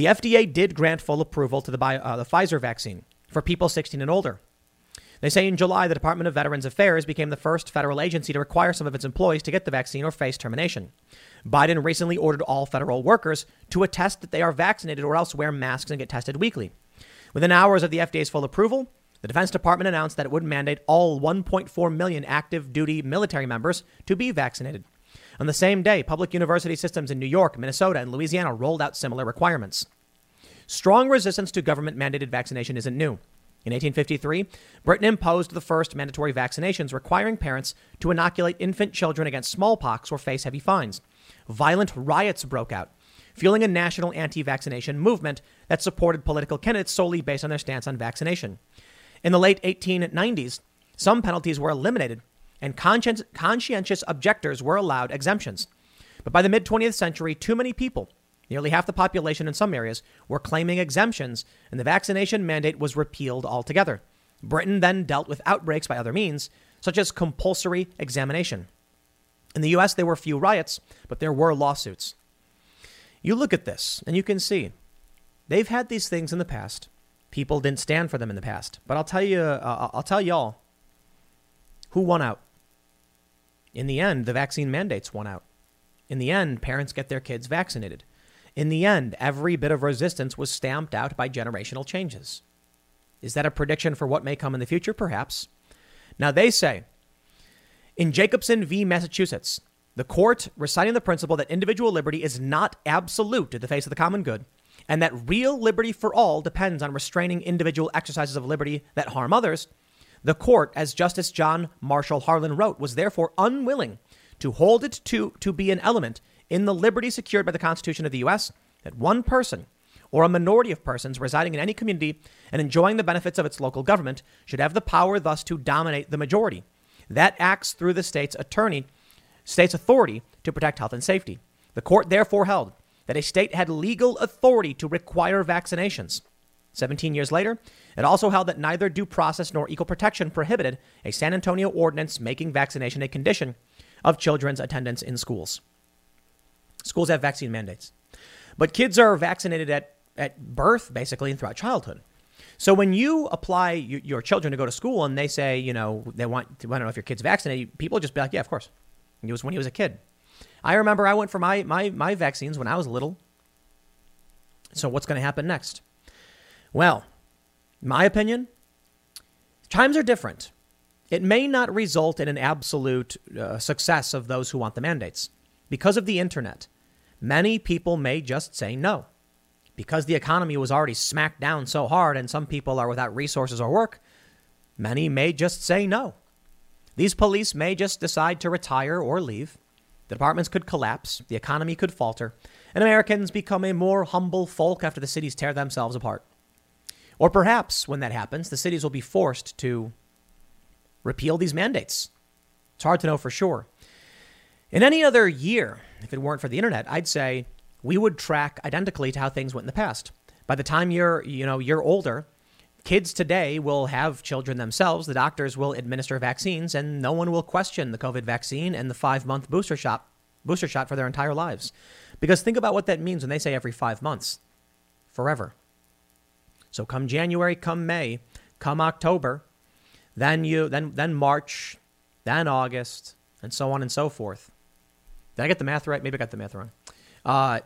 the FDA did grant full approval to the, bio, uh, the Pfizer vaccine for people 16 and older. They say in July, the Department of Veterans Affairs became the first federal agency to require some of its employees to get the vaccine or face termination. Biden recently ordered all federal workers to attest that they are vaccinated or else wear masks and get tested weekly. Within hours of the FDA's full approval, the Defense Department announced that it would mandate all 1.4 million active duty military members to be vaccinated. On the same day, public university systems in New York, Minnesota, and Louisiana rolled out similar requirements. Strong resistance to government mandated vaccination isn't new. In 1853, Britain imposed the first mandatory vaccinations requiring parents to inoculate infant children against smallpox or face heavy fines. Violent riots broke out, fueling a national anti vaccination movement that supported political candidates solely based on their stance on vaccination. In the late 1890s, some penalties were eliminated and conscientious objectors were allowed exemptions. But by the mid 20th century, too many people, nearly half the population in some areas, were claiming exemptions, and the vaccination mandate was repealed altogether. Britain then dealt with outbreaks by other means, such as compulsory examination. In the US, there were few riots, but there were lawsuits. You look at this, and you can see they've had these things in the past. People didn't stand for them in the past. But I'll tell you, uh, I'll tell y'all who won out. In the end, the vaccine mandates won out. In the end, parents get their kids vaccinated. In the end, every bit of resistance was stamped out by generational changes. Is that a prediction for what may come in the future? Perhaps. Now, they say in Jacobson v. Massachusetts, the court reciting the principle that individual liberty is not absolute in the face of the common good, and that real liberty for all depends on restraining individual exercises of liberty that harm others, the court, as Justice John Marshall Harlan wrote, was therefore unwilling to hold it to, to be an element in the liberty secured by the Constitution of the U.S. that one person or a minority of persons residing in any community and enjoying the benefits of its local government should have the power thus to dominate the majority. That acts through the state's attorney, state's authority to protect health and safety. The court therefore held that a state had legal authority to require vaccinations. 17 years later, it also held that neither due process nor equal protection prohibited a San Antonio ordinance making vaccination a condition of children's attendance in schools. Schools have vaccine mandates, but kids are vaccinated at, at birth, basically, and throughout childhood. So when you apply your children to go to school and they say, you know, they want, I don't know if your kid's vaccinated, people just be like, yeah, of course. It was when he was a kid. I remember I went for my, my, my vaccines when I was little. So what's going to happen next? Well, my opinion, times are different. It may not result in an absolute uh, success of those who want the mandates. Because of the internet, many people may just say no. Because the economy was already smacked down so hard and some people are without resources or work, many may just say no. These police may just decide to retire or leave. The departments could collapse, the economy could falter, and Americans become a more humble folk after the cities tear themselves apart. Or perhaps when that happens, the cities will be forced to repeal these mandates. It's hard to know for sure. In any other year, if it weren't for the internet, I'd say we would track identically to how things went in the past. By the time you're, you know, you're older, kids today will have children themselves. The doctors will administer vaccines, and no one will question the COVID vaccine and the five-month booster shot booster shot for their entire lives. Because think about what that means when they say every five months, forever. So come January, come May, come October, then you then then March, then August, and so on and so forth. Did I get the math right? Maybe I got the math wrong. Uh,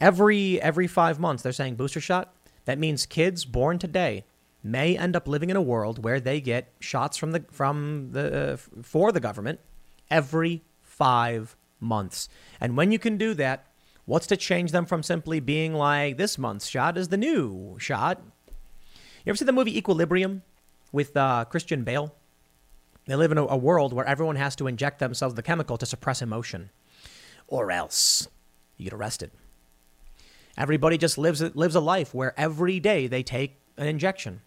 every every five months, they're saying booster shot. That means kids born today may end up living in a world where they get shots from the from the uh, for the government every five months. And when you can do that, what's to change them from simply being like this month's shot is the new shot? You ever see the movie Equilibrium with uh, Christian Bale? They live in a, a world where everyone has to inject themselves the chemical to suppress emotion, or else you get arrested. Everybody just lives lives a life where every day they take an injection.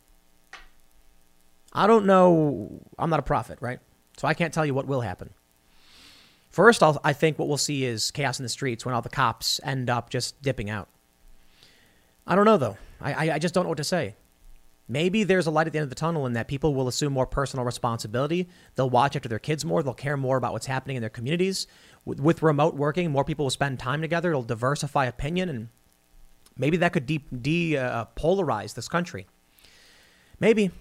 I don't know. I'm not a prophet, right? So I can't tell you what will happen. First, I'll, I think what we'll see is chaos in the streets when all the cops end up just dipping out. I don't know though. I, I, I just don't know what to say. Maybe there's a light at the end of the tunnel in that people will assume more personal responsibility. They'll watch after their kids more. They'll care more about what's happening in their communities. With, with remote working, more people will spend time together. It'll diversify opinion, and maybe that could de, de uh, this country. Maybe.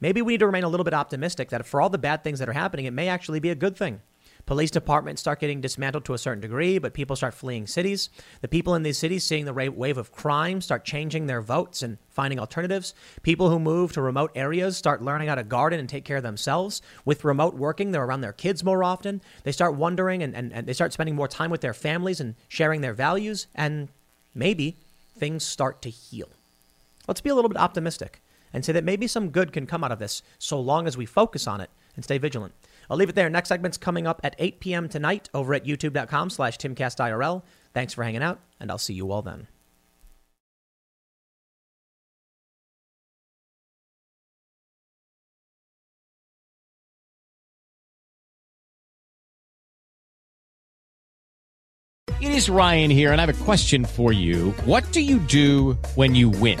Maybe we need to remain a little bit optimistic that for all the bad things that are happening, it may actually be a good thing. Police departments start getting dismantled to a certain degree, but people start fleeing cities. The people in these cities, seeing the wave of crime, start changing their votes and finding alternatives. People who move to remote areas start learning how to garden and take care of themselves. With remote working, they're around their kids more often. They start wondering and, and, and they start spending more time with their families and sharing their values. And maybe things start to heal. Let's be a little bit optimistic. and say that maybe some good can come out of this so long as we focus on it and stay vigilant. I'll leave it there. Next segment's coming up at 8 p.m. tonight over at youtube.com slash timcastirl. Thanks for hanging out, and I'll see you all then. It is Ryan here, and I have a question for you. What do you do when you win?